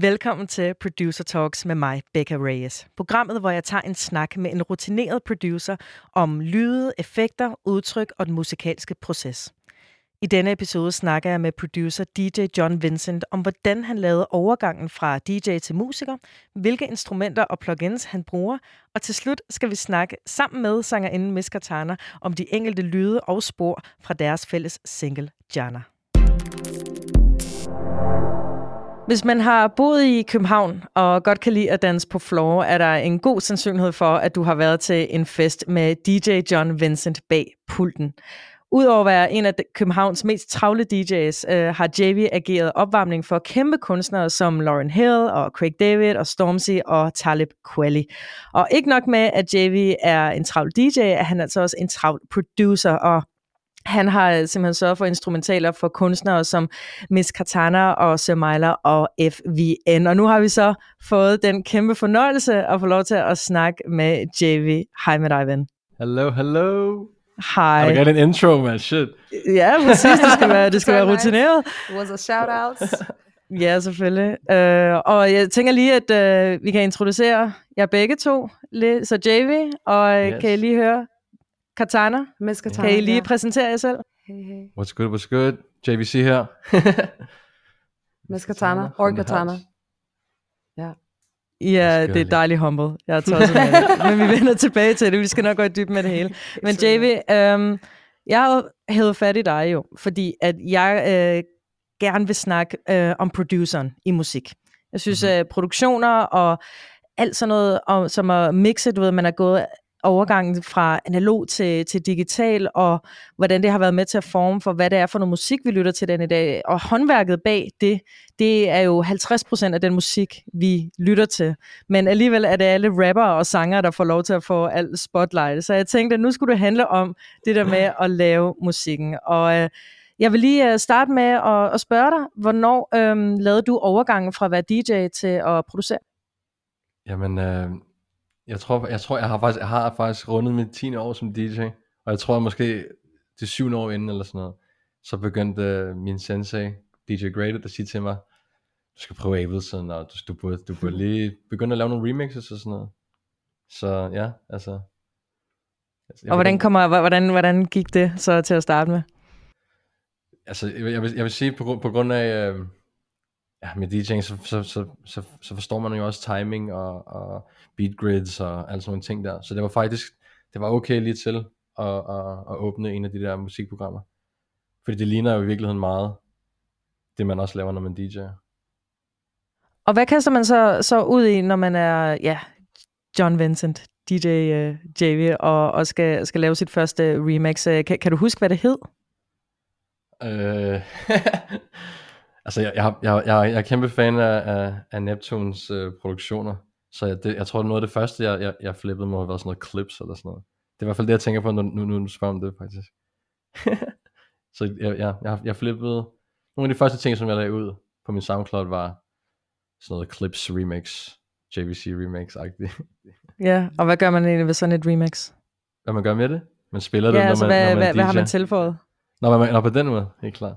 Velkommen til Producer Talks med mig, Becca Reyes. Programmet, hvor jeg tager en snak med en rutineret producer om lyde, effekter, udtryk og den musikalske proces. I denne episode snakker jeg med producer DJ John Vincent om, hvordan han lavede overgangen fra DJ til musiker, hvilke instrumenter og plugins han bruger, og til slut skal vi snakke sammen med sangerinden Miss Katana om de enkelte lyde og spor fra deres fælles single Jana. Hvis man har boet i København og godt kan lide at danse på floor, er der en god sandsynlighed for, at du har været til en fest med DJ John Vincent bag pulten. Udover at være en af Københavns mest travle DJ's, øh, har JV ageret opvarmning for kæmpe kunstnere som Lauren Hill og Craig David og Stormzy og Talib Kweli. Og ikke nok med, at JV er en travl DJ, er han altså også en travl producer, og han har simpelthen sørget for instrumentaler for kunstnere som Miss Katana og Samaila og FVN. Og nu har vi så fået den kæmpe fornøjelse at få lov til at snakke med JV. Hej med dig, ven. Hello, hello. Hej. Jeg en intro, man. Shit. Ja, præcis. Det skal være, det skal være rutineret. It was a shout-out. ja, selvfølgelig. Uh, og jeg tænker lige, at uh, vi kan introducere jer begge to. Så JV, og yes. kan I lige høre Katana? Miss Katana, Kan I lige ja. præsentere jer selv? Hey, hey. What's good, what's good? JVC her. Miss Katana, or Katana. Ja. Ja, det er dejligt humble. Jeg er tosset med det. Men vi vender tilbage til det. Vi skal nok gå i dybden med det hele. Men JV, øhm, jeg har hævet fat i dig jo, fordi at jeg øh, gerne vil snakke øh, om produceren i musik. Jeg synes, mm-hmm. øh, produktioner og alt sådan noget, og, som er mixet, du ved, man er gået overgangen fra analog til, til digital, og hvordan det har været med til at forme for, hvad det er for noget musik, vi lytter til den i dag. Og håndværket bag det, det er jo 50% af den musik, vi lytter til. Men alligevel er det alle rapper og sanger, der får lov til at få alt spotlight. Så jeg tænkte, at nu skulle det handle om det der med at lave musikken. Og øh, jeg vil lige øh, starte med at, at spørge dig, hvornår øh, lavede du overgangen fra at være DJ til at producere? Jamen, øh, jeg tror, jeg tror, jeg har faktisk, jeg har faktisk rundet mit 10. år som DJ, og jeg tror måske det 7. år inden eller sådan noget, så begyndte uh, min sensei, DJ Graded, at sige til mig, du skal prøve Ableton, og du, du, burde, du burde lige begynde at lave nogle remixes og sådan noget. Så ja, altså. og hvordan, kommer, hvordan, hvordan gik det så til at starte med? Altså, jeg, jeg, vil, jeg vil sige, på, på grund af, øh, ja, med DJing, så, så, så, så, så forstår man jo også timing og, og beat grids og alle sådan nogle ting der. Så det var faktisk, det var okay lige til at, at, at åbne en af de der musikprogrammer. Fordi det ligner jo i virkeligheden meget, det man også laver, når man DJ'er. Og hvad kaster man så, så ud i, når man er ja, John Vincent, DJ uh, øh, JV, og, og skal, skal lave sit første remix? Øh, kan, kan du huske, hvad det hed? Øh, Altså, jeg, jeg, jeg, jeg, jeg er kæmpe fan af, af, af Neptunes øh, produktioner, så jeg, det, jeg tror, noget af det første, jeg, jeg, jeg flippede, må have været sådan noget clips eller sådan noget. Det er i hvert fald det, jeg tænker på, nu, nu, nu du spørger om det, faktisk. så jeg, jeg, jeg, jeg flippede, nogle af de første ting, som jeg lagde ud på min SoundCloud, var sådan noget clips remix, JVC remix-agtigt. ja, og hvad gør man egentlig ved sådan et remix? Hvad man gør med det? Man spiller det, ja, når altså, man, hvad, når man hvad, hvad har man tilføjet? Når man, når på den måde, helt klart.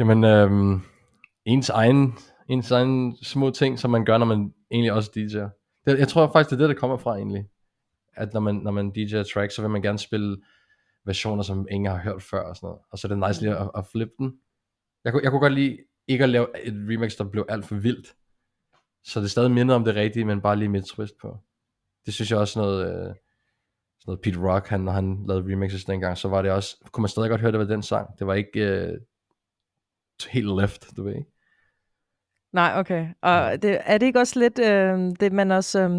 Jamen, øhm, ens egen, ens egen små ting, som man gør, når man egentlig også DJ'er. Det, jeg tror faktisk, det er det, der kommer fra egentlig. At når man, når man DJ'er track, så vil man gerne spille versioner, som ingen har hørt før og sådan noget. Og så er det nice lige at, at flippe den. Jeg, kunne, jeg kunne godt lide ikke at lave et remix, der blev alt for vildt. Så det er stadig mindre om det rigtige, men bare lige med et twist på. Det synes jeg også noget, øh, sådan noget Pete Rock, han, når han lavede remixes dengang, så var det også, kunne man stadig godt høre, det var den sang. Det var ikke, øh, helt left, du ved? Nej, okay. Og det, er det ikke også lidt øh, det, man også... Øh,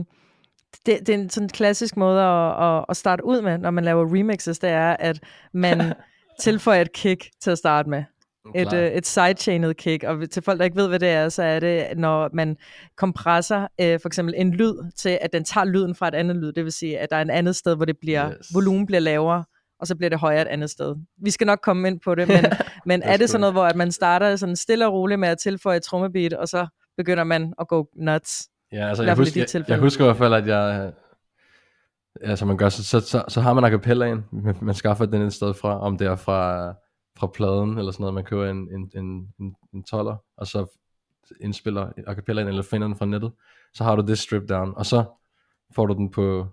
det, det er en sådan klassisk måde at, at, at starte ud med, når man laver remixes, det er, at man tilføjer et kick til at starte med. Et, øh, et sidechainet kick, og til folk, der ikke ved, hvad det er, så er det, når man kompresser øh, for eksempel en lyd til, at den tager lyden fra et andet lyd, det vil sige, at der er et andet sted, hvor det bliver, yes. volumen bliver lavere, og så bliver det højere et andet sted. Vi skal nok komme ind på det, men, men er det sådan noget, hvor at man starter sådan stille og roligt med at tilføje et trommebeat, og så begynder man at gå nuts? Ja, altså jeg husker, jeg, jeg husker i hvert fald, at jeg, altså man gør, så, så, så, så har man a cappellaen, man skaffer den et sted fra, om det er fra, fra pladen, eller sådan noget, man køber en, en, en, en, en toller, og så indspiller a cappella eller finder den fra nettet, så har du det strip down, og så får du den på,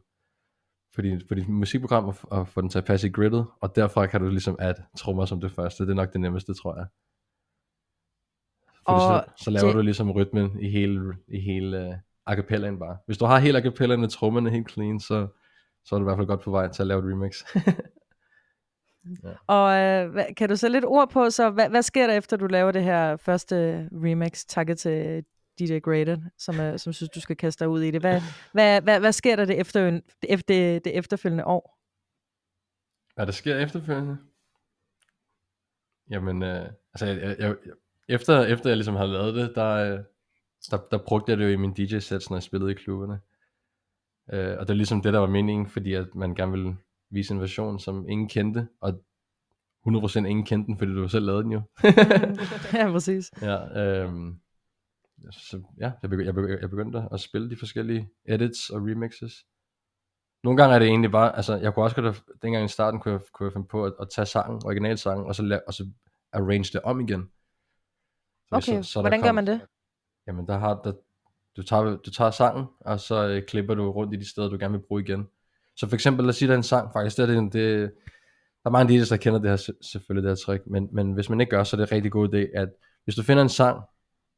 på, din, på dit musikprogram, og, og får den til at passe i gridet, og derfra kan du ligesom add trommer som det første. Det er nok det nemmeste, tror jeg. Fordi Og så, så laver det- du ligesom rytmen i hele, i hele uh, a cappellaen bare. Hvis du har hele a capellaen med trommerne helt clean, så, så er du i hvert fald godt på vej til at lave et remix. Og øh, kan du så lidt ord på, så hvad, hvad sker der efter du laver det her første remix, takket til DJ Graded, som, er, som synes, du skal kaste dig ud i det? Hvad, hvad, hvad, hvad sker der det, efter, det, efter, det efterfølgende år? Hvad der sker efterfølgende? Jamen, øh, altså, jeg, jeg, jeg, efter, efter jeg ligesom havde lavet det, der, øh, der, der brugte jeg det jo i min DJ-sets, når jeg spillede i klubberne. Øh, og det er ligesom det, der var meningen, fordi at man gerne ville vise en version, som ingen kendte, og 100% ingen kendte den, fordi du selv lavede den jo. ja, præcis. ja, øhm, så ja, jeg begyndte, jeg, begyndte, jeg begyndte at spille de forskellige edits og remixes. Nogle gange er det egentlig bare, altså jeg kunne også godt, dengang i starten kunne jeg, kunne jeg finde på at, at tage sangen, originalsangen, og så, la- og så arrange det om igen. Så Okay, der hvordan gør man det? Jamen der har, der, du, tager, du tager sangen, og så øh, klipper du rundt i de steder, du gerne vil bruge igen. Så for eksempel, lad os sige, der er en sang, faktisk, det er, det, det, der er mange DJ's, der kender det her, se- selvfølgelig det her trick, men, men hvis man ikke gør, så er det en rigtig god idé, at hvis du finder en sang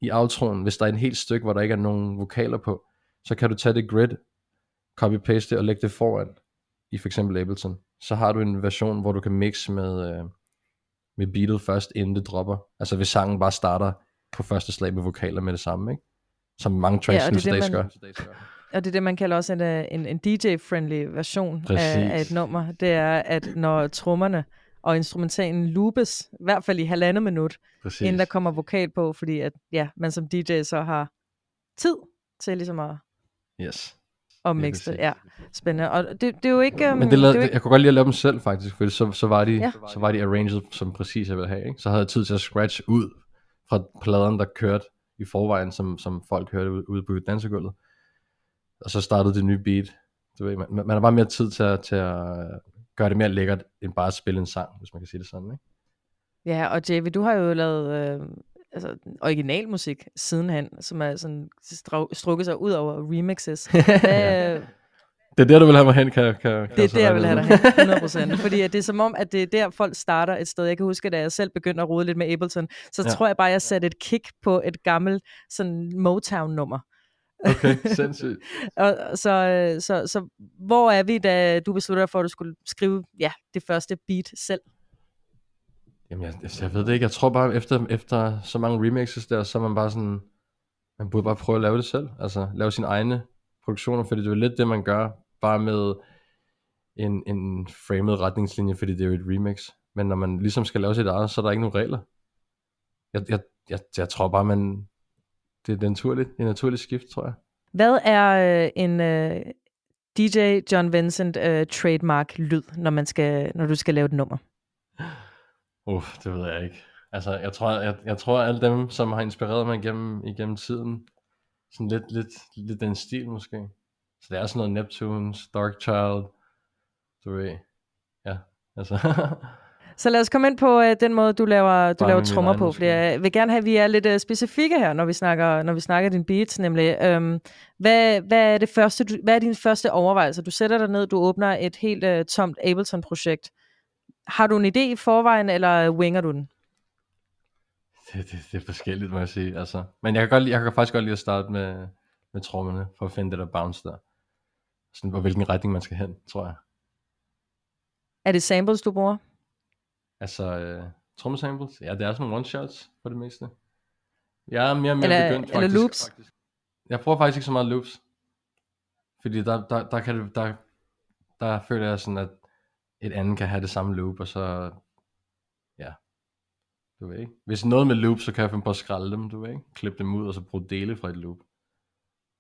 i outroen, hvis der er et helt stykke, hvor der ikke er nogen vokaler på, så kan du tage det grid, copy-paste det og lægge det foran, i for eksempel Ableton. Så har du en version, hvor du kan mixe med, øh, med beatet først, inden det dropper. Altså hvis sangen bare starter på første slag med vokaler med det samme, ikke? Som mange tracks Ja, nu det, til dags gør. Og det er det, man kalder også en, øh, en, en DJ-friendly version af, af et nummer. Det er, at når trommerne og instrumentalen loopes, i hvert fald i halvandet minut, Præcis. inden der kommer vokal på, fordi at, ja, man som DJ så har tid til ligesom at, Yes. Lige mixe det. Ja, spændende. Og det, det er jo ikke... Um, Men det lavede, det ikke jeg kunne godt lide at lave dem selv faktisk, for så, så, var de, Ja. så var de arranged som præcis jeg ville have. Ikke? Så havde jeg tid til at scratch ud fra pladerne, der kørte i forvejen, som, som folk hørte ude på dansegulvet. Og så startede det nye beat. Du ved, man, man har bare mere tid til at, til at gøre det mere lækkert, end bare at spille en sang, hvis man kan sige det sådan. Ikke? Ja, og JV, du har jo lavet øh, altså, originalmusik sidenhen, som er sådan stru- strukket sig ud over remixes. Hvad, Det er der, du vil have mig hen, kan, kan, kan det er det, jeg vil have dig hen, 100%. Fordi at det er som om, at det er der, folk starter et sted. Jeg kan huske, da jeg selv begyndte at rode lidt med Ableton, så Ja. tror jeg bare, jeg satte et kick på et gammelt sådan Motown-nummer. Okay, sindssygt. Og, så, øh, så, så hvor er vi, da du beslutter dig for, at du skulle skrive ja, det første beat selv? Jamen, jeg, jeg, ved det ikke. Jeg tror bare, efter, efter så mange remixes der, så er man bare sådan, man burde bare prøve at lave det selv. Altså, lave sine egne produktioner, fordi det er lidt det, man gør, bare med en, en framed retningslinje, fordi det er jo et remix. Men når man ligesom skal lave sit eget, så er der ikke nogen regler. Jeg, jeg, jeg, jeg tror bare, man, det er naturligt, det er naturligt skift, tror jeg. Hvad er øh, en øh, DJ John Vincent øh, trademark lyd, når, man skal, når du skal lave et nummer? Uff, det ved jeg ikke. Altså, jeg tror, jeg, jeg tror alle dem, som har inspireret mig igennem, igennem tiden, sådan lidt, lidt, lidt den stil måske. Så det er sådan noget Neptunes, Dark Child, du ved. Ja, altså. Så lad os komme ind på øh, den måde, du laver, du Bare laver trommer på, fordi jeg vil gerne have, at vi er lidt øh, specifikke her, når vi snakker, når vi snakker din beats, nemlig. Øhm, hvad, hvad, er det første, du, hvad er din første overvejelse? Du sætter dig ned, du åbner et helt øh, tomt Ableton-projekt. Har du en idé i forvejen, eller winger du den? det, det, det er forskelligt, må jeg sige. Altså. Men jeg kan, godt, jeg kan faktisk godt lide at starte med, med trommerne, for at finde det der bounce der. Sådan, hvor hvilken retning man skal hen, tror jeg. Er det samples, du bruger? Altså, øh, trommesamples, ja, det er sådan one-shots for det meste. Jeg er mere og mere Eller- begyndt eller faktisk. loops? Faktisk. Jeg bruger faktisk ikke så meget loops. Fordi der, der, der, kan det, der, der føler jeg sådan, at et andet kan have det samme loop, og så, ja, du ved ikke. Hvis noget med loops, så kan jeg finde på at skralde dem, du ved ikke. Klippe dem ud, og så bruge dele fra et loop.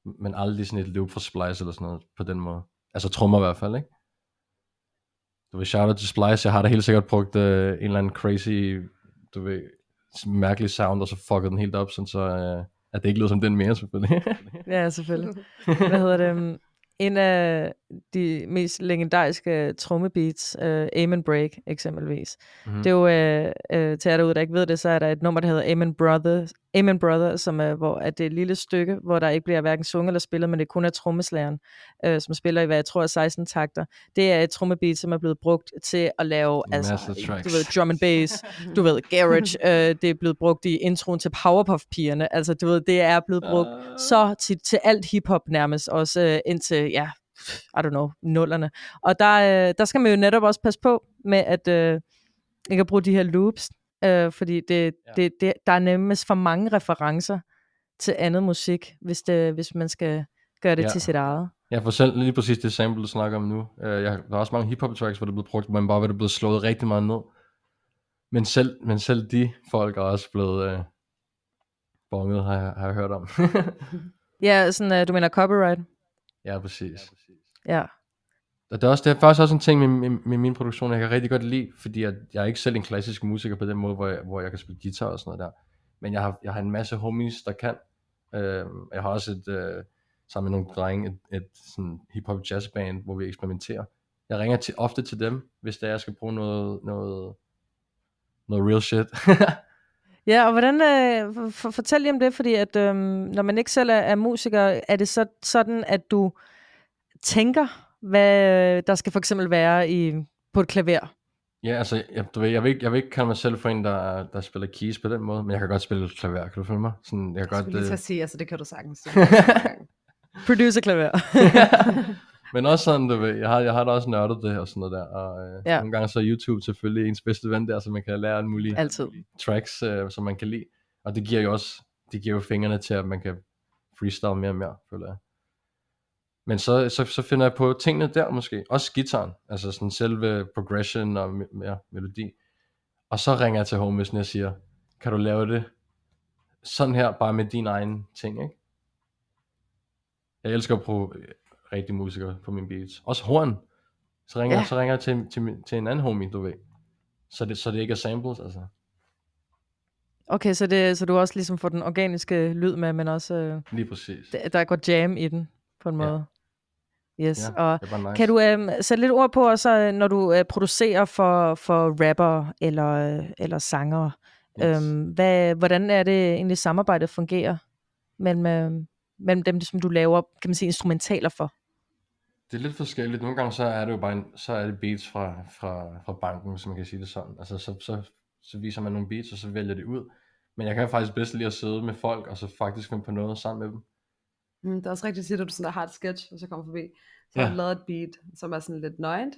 Men aldrig sådan et loop fra Splice eller sådan noget, på den måde. Altså trommer i hvert fald, ikke? Du ved, shout out til Splice, jeg har da helt sikkert brugt øh, en eller anden crazy, du ved, mærkelig sound, og så fucket den helt op, sådan så, øh, at det ikke lyder som den mere, selvfølgelig. Ja, selvfølgelig. Hvad hedder det? En af, de mest legendariske trommebeats, uh, Amen Break eksempelvis. Mm. Det er jo, uh, uh, til jer derude, der ikke ved det, så er der et nummer, der hedder Amen Brothers, Amen Brother, som er, hvor at det er et lille stykke, hvor der ikke bliver hverken sunget eller spillet, men det kun er trommeslageren, uh, som spiller i, hvad jeg tror er 16 takter. Det er et trommebeat, som er blevet brugt til at lave, altså, du ved, drum and bass, du ved, garage, uh, det er blevet brugt i introen til Powerpuff-pigerne, altså du ved, det er blevet brugt Ah. så til, til alt hiphop nærmest, også øh, indtil, ja, I don't know, nullerne. Og der, øh, der skal man jo netop også passe på med at øh, ikke at bruge de her loops, øh, fordi det, Ja. det, det, der er nemmest for mange referencer til andet musik, hvis, det, hvis man skal gøre det Ja. til sit eget. Ja, for selv lige præcis det sample, du snakker om nu. Uh, jeg, der er også mange hip-hop tracks, hvor det er blevet brugt, men bare hvor det er blevet slået rigtig meget ned. Men selv, men selv de folk er også blevet uh, bonget, har jeg, har jeg hørt om. Ja, sådan, øh, du mener copyright? ja, præcis. Ja. Og det er, også, det er faktisk også en ting med, med, med min produktion, jeg kan rigtig godt lide, fordi at jeg er ikke selv en klassisk musiker på den måde, hvor jeg, hvor jeg kan spille guitar og sådan noget der. Men jeg har, jeg har en masse homies, der kan. Øh, jeg har også et, øh, sammen med nogle drenge, et, et sådan hip-hop jazz band, hvor vi eksperimenterer. Jeg ringer til, ofte til dem, hvis det er, jeg skal bruge noget, noget, noget real shit. Ja, og hvordan, øh, for, for, fortæl lige om det, fordi at øhm, når man ikke selv er, er musiker, er det så sådan, at du tænker, hvad der skal for eksempel være i, på et klaver? ja, altså, jeg, du ved, jeg, vil ikke, jeg vil ikke kalde mig selv for en, der, der spiller keys på den måde, men jeg kan godt spille klaver, kan du følge mig? Sådan, jeg kan Jeg godt, skulle lige øh, sige, altså det kan du sagtens. Sagtens. Producer-klaver. Men også sådan, du ved, jeg har, jeg har da også nørdet det og sådan noget der, og øh. Ja. nogle gange så er YouTube selvfølgelig ens bedste ven der, så man kan lære alle mulige Altid. tracks, øh, som man kan lide. Og det giver jo også, det giver jo fingrene til, at man kan freestyle mere og mere, føler jeg. Men så, så, så finder jeg på tingene der måske, også gitaren, altså sådan selve progression og mere melodi. Og så ringer jeg til homies, når jeg siger, kan du lave det sådan her, bare med din egen ting, ikke? Jeg elsker at bruge øh, rigtige musikere på mine beats. Også horn. Så ringer, ja. Ja. så ringer jeg til, til, min- til en anden homie, du ved. Så det, så det ikke er samples, altså. Okay, så, det, så du også ligesom får den organiske lyd med, men også, øh, Lige præcis. der, der går jam i den, på en Ja. måde. Yes, Ja, og nice. kan du øh, sætte lidt ord på også, øh, når du øh, producerer for, for rapper eller, øh, eller sanger, Yes. øhm, hvad, hvordan er det egentlig samarbejdet fungerer mellem, øh, mellem dem, som du laver, kan man sige, instrumentaler for? Det er lidt forskelligt. Nogle gange så er det jo bare en, så er det beats fra, fra, fra banken, hvis man kan sige det sådan. Altså så, så, så viser man nogle beats, og så vælger det ud. Men jeg kan faktisk bedst lide at sidde med folk, og så faktisk finde på noget sammen med dem. Mm, det er også rigtigt at sige, at du sådan der har et sketch, og så kommer forbi. Så Ja. har du lavet et beat, som er sådan lidt nøgent.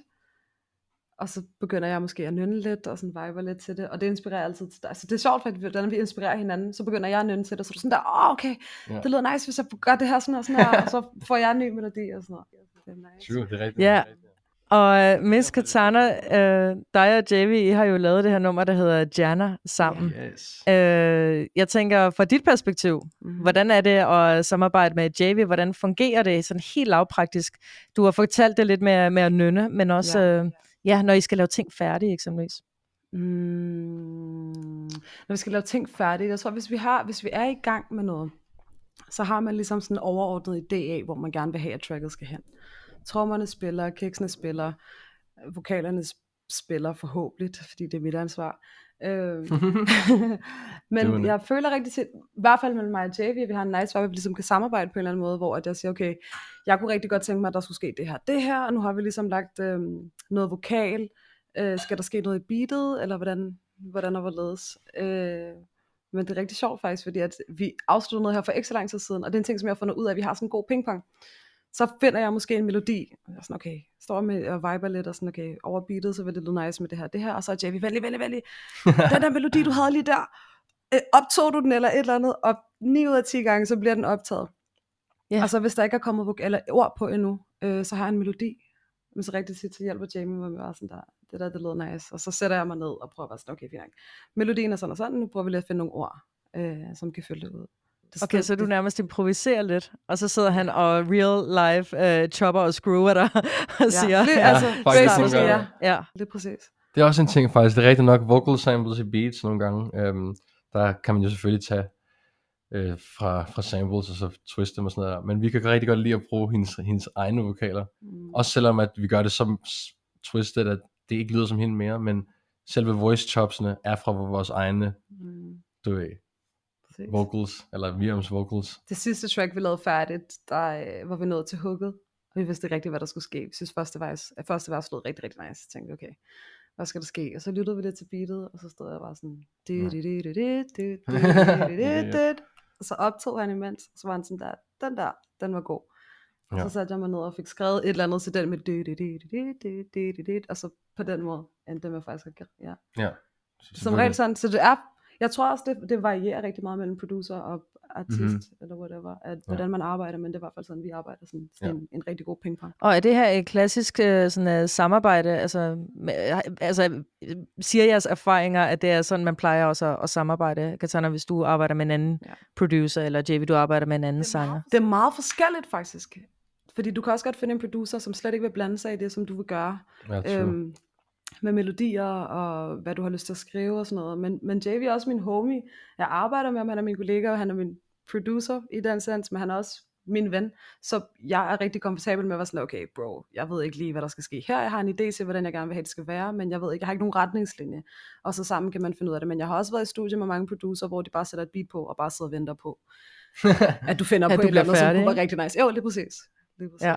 Og så begynder jeg måske at nynne lidt, og sådan viber lidt til det. Og det inspirerer altid til dig. Altså det er sjovt, fordi hvordan vi inspirerer hinanden, så begynder jeg at nynne til det. Så er du sådan der, åh oh, okay, Ja. det lyder nice, hvis jeg gør det her sådan og sådan her. og så får jeg en ny melodi og sådan noget. Det er nice. True, det er rigtigt. Ja. det er rigtigt. Og øh, Miss Katana, øh, dig og JV, I har jo lavet det her nummer, der hedder Jana sammen. Yes. Øh, jeg tænker, fra dit perspektiv, Mhm. hvordan er det at samarbejde med JV? Hvordan fungerer det sådan helt lavpraktisk? Du har fortalt det lidt med, med at nynne, men også, Ja. ja. Øh, ja, når I skal lave ting færdige eksempelvis. Mm, når vi skal lave ting færdige, jeg tror, hvis vi, har, hvis vi er i gang med noget, så har man ligesom sådan en overordnet idé af, hvor man gerne vil have, at tracket skal hen. Trommerne spiller, kiksene spiller, vokalerne sp- spiller forhåbentlig, fordi det er mit ansvar. Øh, men det. jeg føler rigtig set, i hvert fald mellem mig og JV, at vi har en nice vibe, at vi ligesom kan samarbejde på en eller anden måde, hvor at jeg siger, okay, jeg kunne rigtig godt tænke mig, at der skulle ske det her, det her, og nu har vi ligesom lagt øh, noget vokal, øh, skal der ske noget i beatet, eller hvordan, hvordan og hvorledes. Øh, men det er rigtig sjovt faktisk, fordi at vi afsluttede noget her for ikke så lang tid siden, og det er en ting, som jeg har fundet ud af, at vi har sådan en god pingpong. Så finder jeg måske en melodi, og jeg er sådan, okay, står med og viber lidt, og sådan, okay, over beatet, så vil det lyde nice med det her, det her, og så er Javi, vældig, vældig, vældig, den der melodi, du havde lige der, øh, optog du den, eller et eller andet, og 9 ud af 10 gange, så bliver den optaget. Ja. Og så hvis der ikke er kommet vok- eller ord på endnu, øh, så har jeg en melodi, men så rigtig tit, så hjælper Jamie mig med sådan der, det der, det lyder nice, og så sætter jeg mig ned og prøver at være sådan, okay, fint. Melodien er sådan og sådan, nu prøver vi lige at finde nogle ord, øh, som kan fylde det ud. Det, Okay, så du nærmest improviserer lidt, og så sidder han og real life uh, chopper og screwer dig og siger... lige, Ja, altså, faktisk basically, ja, ja. lige præcis. Det er også en ting faktisk, det er rigtigt nok, vocal samples i beats nogle gange. Øhm, der kan man jo selvfølgelig tage øh, fra, fra samples, og så twiste dem og sådan noget. Men vi kan rigtig godt lide at bruge hendes, hendes egne vokaler. Mm. Også selvom at vi gør det så s- twisted, at det ikke lyder som hende mere, men selve voice chopsene er fra vores egne, Mm. du ved, Præcis. vocals, eller Miriams vocals. Det sidste track, vi lavede færdigt, der øh, var vi nået til hugget, og vi vidste ikke rigtigt, hvad der skulle ske. Vi synes, første vers, at første vers lød rigtig, rigtig nice. Jeg tænkte, okay, hvad skal der ske? Og så lyttede vi lidt til beatet, og så stod jeg bare sådan, og så optog han imens, og så var han sådan der, den der, den var god. Og så satte jeg mig ned og fik skrevet et eller andet til den med det, det, det, det, det, det, og så på den måde endte det med faktisk at. Ja. ja. Som regel sådan, så det er jeg tror også, det, det varierer rigtig meget mellem producer og artist, Mhm. mm-hmm. eller whatever, at, hvordan man arbejder, men det er i hvert fald sådan, vi arbejder sådan, sådan Ja. en, en rigtig god pingpong. Og er det her et klassisk øh, sådan, uh, samarbejde? Altså, med, altså, øh, siger jeres erfaringer, at det er sådan, man plejer også at, at samarbejde? Katana, hvis du arbejder med en anden Ja. producer, eller JV, du arbejder med en anden sanger? Det er meget forskelligt faktisk, fordi du kan også godt finde en producer, som slet ikke vil blande sig i det, som du vil gøre, Ja, øhm, med melodier og hvad du har lyst til at skrive og sådan noget. Men, men JV er også min homie. Jeg arbejder med ham, han er min kollega, og han er min producer i den sens, men han er også min ven. Så jeg er rigtig komfortabel med at være sådan, okay bro, jeg ved ikke lige, hvad der skal ske her. Jeg har en idé til, hvordan jeg gerne vil have, det skal være, men jeg ved ikke, jeg har ikke nogen retningslinje. Og så sammen kan man finde ud af det. Men jeg har også været i studie med mange producer, hvor de bare sætter et beat på, og bare sidder og venter på, at du finder At på du et eller andet, som færdig, kunne være ikke? rigtig nice. Jo, lige præcis. Lige præcis. Ja.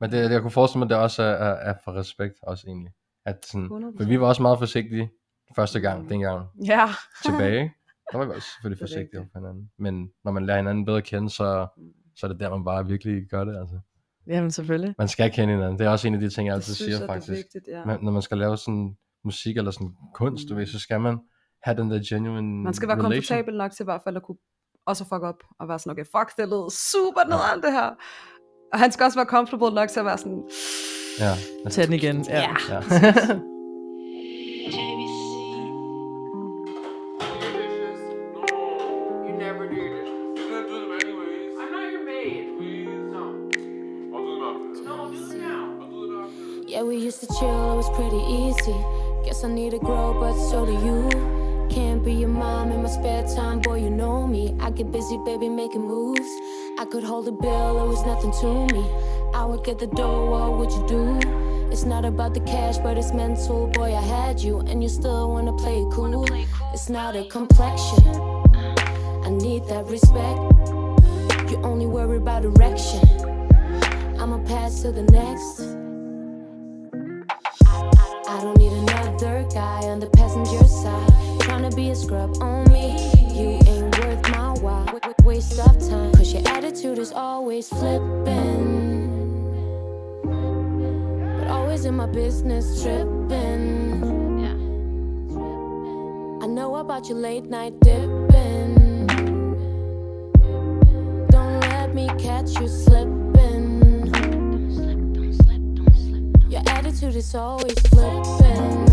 Men det, jeg kunne forestille mig, at det også er, er, er for respekt også egentlig. At sådan, 100%. for vi var også meget forsigtige første gang, Mm. dengang ja. tilbage. ikke? Der var vi også selvfølgelig forsigtige for hinanden. Men når man lærer hinanden bedre at kende, så, så er det der, man bare virkelig gør det. Altså. Jamen selvfølgelig. Man skal kende hinanden. Det er også en af de ting, jeg Det altid synes siger jeg, det er faktisk. vigtigt, ja. Man, når man skal lave sådan musik eller sådan kunst, du ved, så skal man have den der genuine Man skal være relation. komfortabel nok til i hvert fald at kunne også fuck op og være sådan, okay, fuck, det lød super nederen det her. Og han skal også være comfortable nok til at være sådan, Ja, Tag den igen. Ja. ja. ja. You never did it. You're gonna do them anyways. I'm not your maid. Please, no. I'll do them after. No, I'll do them now. I'll do them after. Yeah, we used to chill, it was pretty easy. Guess I need to grow, but so do you. Can't be your mom in my spare time, boy, you know me. I get busy, baby, making moves. I could hold a bill, it was nothing to me. I would get the dough, what would you do? It's not about the cash, but it's mental. Boy, I had you, and you still wanna play cool. It's not a complexion. I need that respect. You only worry about erection. I'ma pass to the next. I don't need another guy on the passenger side. Tryna be a scrub on me. You ain't worth my while. Waste of time. Cause your attitude is always flipping. In my business tripping. I know about your late night dipping. Don't let me catch you slipping. Your attitude is always flipping.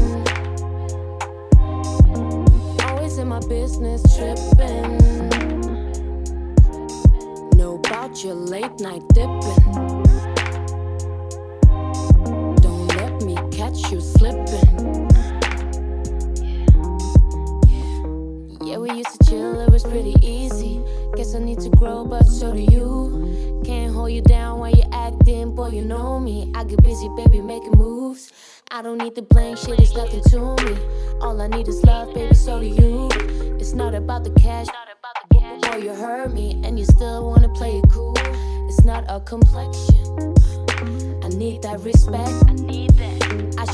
Always in my business tripping. Know about your late night dipping. Slipping. Yeah, we used to chill, it was pretty easy. Guess I need to grow, but so do you. Can't hold you down while you're acting, boy, you know me. I get busy, baby, making moves. I don't need the blank shit, it's nothing to me. All I need is love, baby, so do you. It's not about the cash, boy, you heard me, and you still wanna play it cool. It's not a complexion. I need that respect. I need that.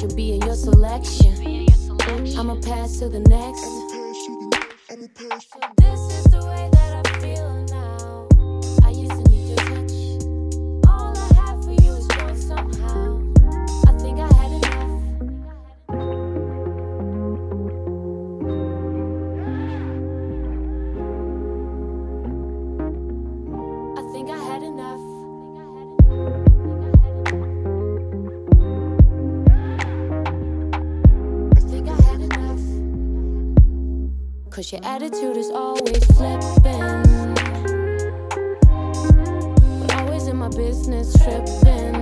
Should be in your selection. I'ma pass to the next. Cause your attitude is always flipping. But always in my business tripping.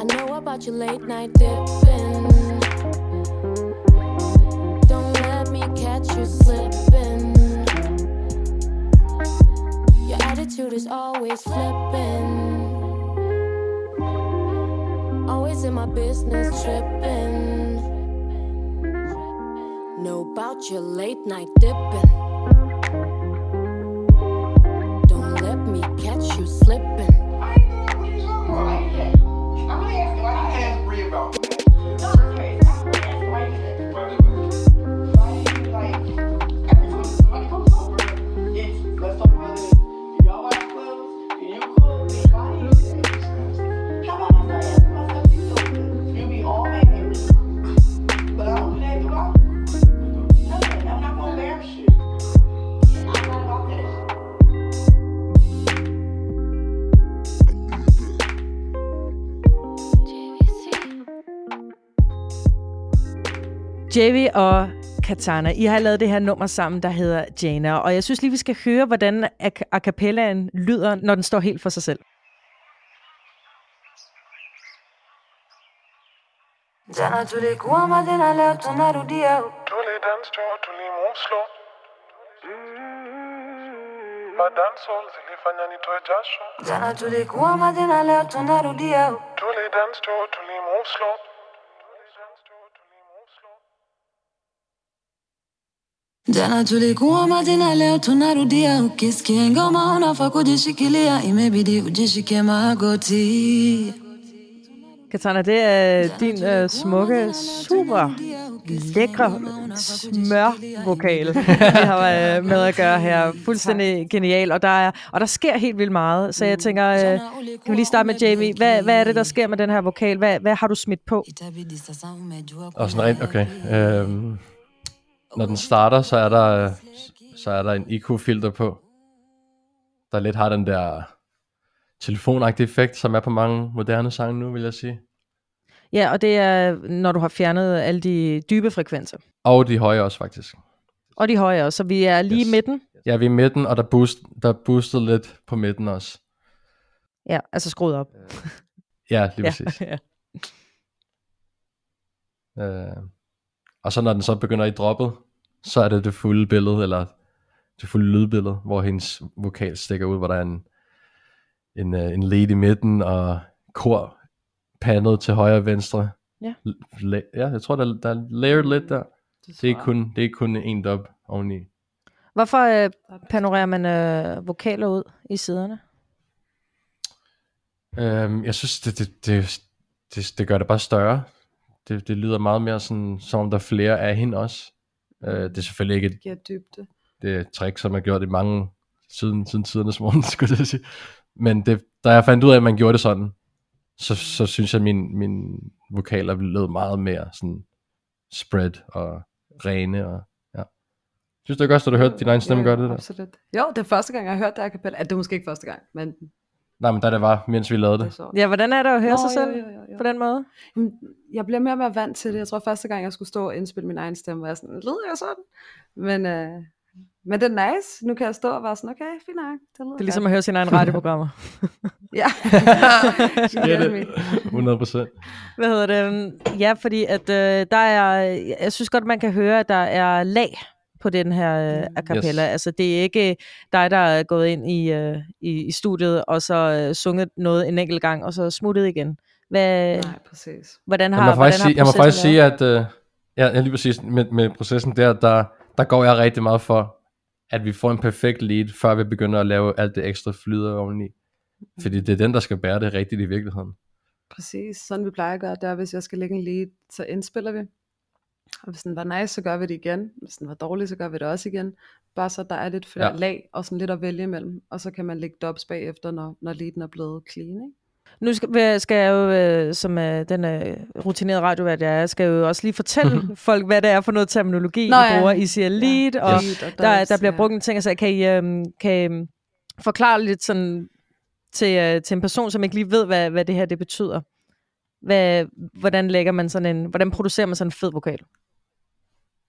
I know about your late night dipping. Don't let me catch you slipping. Your attitude is always flipping. Always in my business tripping. About your late night dipping. Don't let me catch you slipping. Javi og Katana, I har lavet det her nummer sammen, der hedder Jana, og jeg synes lige, vi skal høre, hvordan a, a cappellaen lyder, når den står helt for sig selv. Jana tulikuwa madina leo tunarudia Tulidancehall tulimoslo madancehall zilifanya nitoe jasho? Jana tulikuwa madina leo tunarudia Tulidancehall tulimoslo Jana tulikuwa madina leo tunarudia ukisikia ngoma unafaa kujishikilia imebidi ujishike magoti Katana, det er din øh, smukke, super lækre smørvokal, vi har øh, med at gøre her. Fuldstændig genial, og der, er, og der sker helt vildt meget. Så jeg tænker, øh, kan vi lige starte med Jamie? Hvad, hvad er det, der sker med den her vokal? Hvad, hvad har du smidt på? Og sådan rent, okay. Øhm, når den starter, så er der, øh, så er der en IQ-filter på, der lidt har den der telefonagtige effekt, som er på mange moderne sange nu, vil jeg sige. Ja, og det er, når du har fjernet alle de dybe frekvenser. Og de høje også, faktisk. Og de høje også, så vi er lige Yes. i midten. Ja, vi er i midten, og der, boost, der boostet lidt på midten også. Ja, altså skruet op. Ja, lige Ja, præcis. ja. Øh, og så når den så begynder i droppet, så er det det fulde billede, eller det fulde lydbillede, hvor hendes vokal stikker ud, hvor der er en, en, øh, en lead i midten, og kor pandet til højre og venstre. Ja. La- ja, jeg tror, der, der er layered lidt der. Det er ikke kun, det er kun en dub oveni. Hvorfor øh, panorerer man øh, vokaler ud i siderne? Øhm, jeg synes, det, det, det, det, det gør det bare større. Det, det lyder meget mere sådan, som om der er flere af hende også. Øh, det er selvfølgelig ikke et giver dybde. det er et trick, som er gjort i mange siden, siden tidernes morgen, skulle jeg sige. Men det, da jeg fandt ud af, at man gjorde det sådan, så, så synes jeg, at min, min vokaler lød meget mere sådan spread og rene. Og, ja. Synes du ikke også, da du hørte din egen stemme gøre det der? Absolut. Jo, det er første gang, jeg har hørt det a cappella. Det er måske ikke første gang, men det Nej, men da det var, mens vi lavede det. Ja, hvordan er det at høre Nå, sig selv jo, jo, jo, jo. på den måde? Jeg bliver mere og mere vant til det. Jeg tror første gang, jeg skulle stå og indspille min egen stemme, var jeg sådan, lyder jeg sådan? Men, øh, men det er nice. Nu kan jeg stå og være sådan, okay, fint nok. Det, lyder Det er ligesom at høre sine egne radioprogrammer. Ja. Det. 100 procent. Hvad hedder det? Ja, fordi at øh, der er, jeg synes godt, man kan høre, at der er lag på den her øh, a cappella. Yes. Altså, det er ikke dig, der er gået ind i, øh, i, i studiet, og så øh, sunget noget en enkelt gang, og så smuttet igen. Hvad, Nej, præcis. hvordan har, Jeg må hvordan faktisk har sige, jeg må faktisk sige at øh, ja, ja, lige præcis med, med processen der, der, der går jeg rigtig meget for, at vi får en perfekt lead, før vi begynder at lave alt det ekstra flyder oveni. Fordi det er den, der skal bære det rigtigt i virkeligheden. Præcis. Sådan vi plejer at gøre, det er, hvis jeg skal lægge en lead, så indspiller vi. Og hvis den var nice, så gør vi det igen. Hvis den var dårlig, så gør vi det også igen. Bare så der er lidt flere Ja. lag, og sådan lidt at vælge imellem. Og så kan man lægge dubs bagefter, når, når leaden er blevet clean, ikke? Nu skal, skal jeg jo, øh, som øh, den øh, rutinerede radiovært, jeg er, skal jo også lige fortælle folk, hvad det er for noget terminologi, Nå I ja. bruger. I siger lead, Ja. og Lead og der, der bliver ja. brugt en ting, altså kan I, øhm, kan I øhm, forklare lidt sådan til, øh, til en person, som ikke lige ved, hvad, hvad det her det betyder? Hvad, hvordan lægger man sådan en, hvordan producerer man sådan en fed vokal?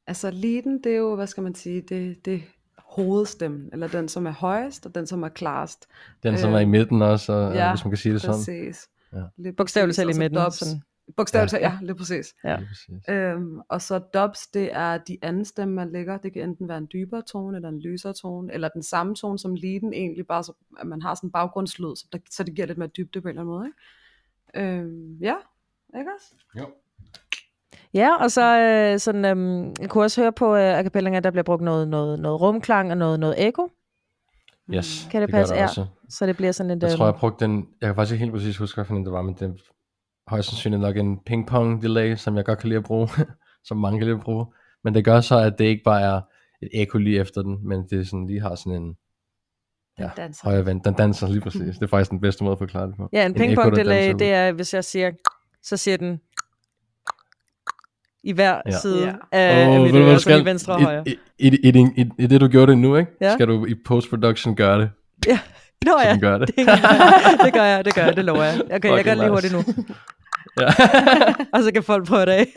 Altså leaden, det er jo, hvad skal man sige, det, det hovedstemmen, eller den, som er højest, og den, som er klarest. Den, som Øh, er i midten også, og, ja, hvis man kan sige det sådan. Præcis. Ja. Lige Bogstaveligt præcis. talt i midten. dubs. Sådan. Bogstaveligt Ja. ja. ja, lige præcis. Ja. Lige præcis. Øhm, og så dubs, det er de anden stemme, man lægger. Det kan enten være en dybere tone, eller en lysere tone, eller den samme tone som leaden egentlig, bare så at man har sådan en baggrundslyd, så, der, så det giver lidt mere dybde på en eller anden måde. Ikke? Øhm, ja, ikke også? Jo. Ja, og så øh, sådan, øhm, jeg kunne også høre på øh, acapelling, at der bliver brugt noget, noget, noget rumklang og noget, noget ekko, Yes, Kan det gør passe? der Ja. også. så det bliver sådan et... Jeg øhm, tror, jeg brugte den, jeg kan faktisk ikke helt præcis huske, hvilken det var, men det er højst sandsynligt nok en ping-pong delay, som jeg godt kan lide at bruge, som mange kan lide at bruge. Men det gør så, at det ikke bare er et ekko lige efter den, men det sådan lige har sådan en ja, danser. højre vend. Den danser lige præcis. Det er faktisk den bedste måde at forklare det på. Ja, en ekko, pingpong delay, danser det er, hvis jeg siger, så siger den i hver Ja. side Ja. af, ved mit øre, du så lige skal? venstre og højre. I, i, i, i, i, I det, du gjorde det nu, ikke? Ja. skal du i post-production gøre det, Ja. Nå ja, den gør det. det, det gør jeg, det gør jeg, det lover jeg. Okay, jeg gør det lige hurtigt nu. ja. og så kan folk prøve det af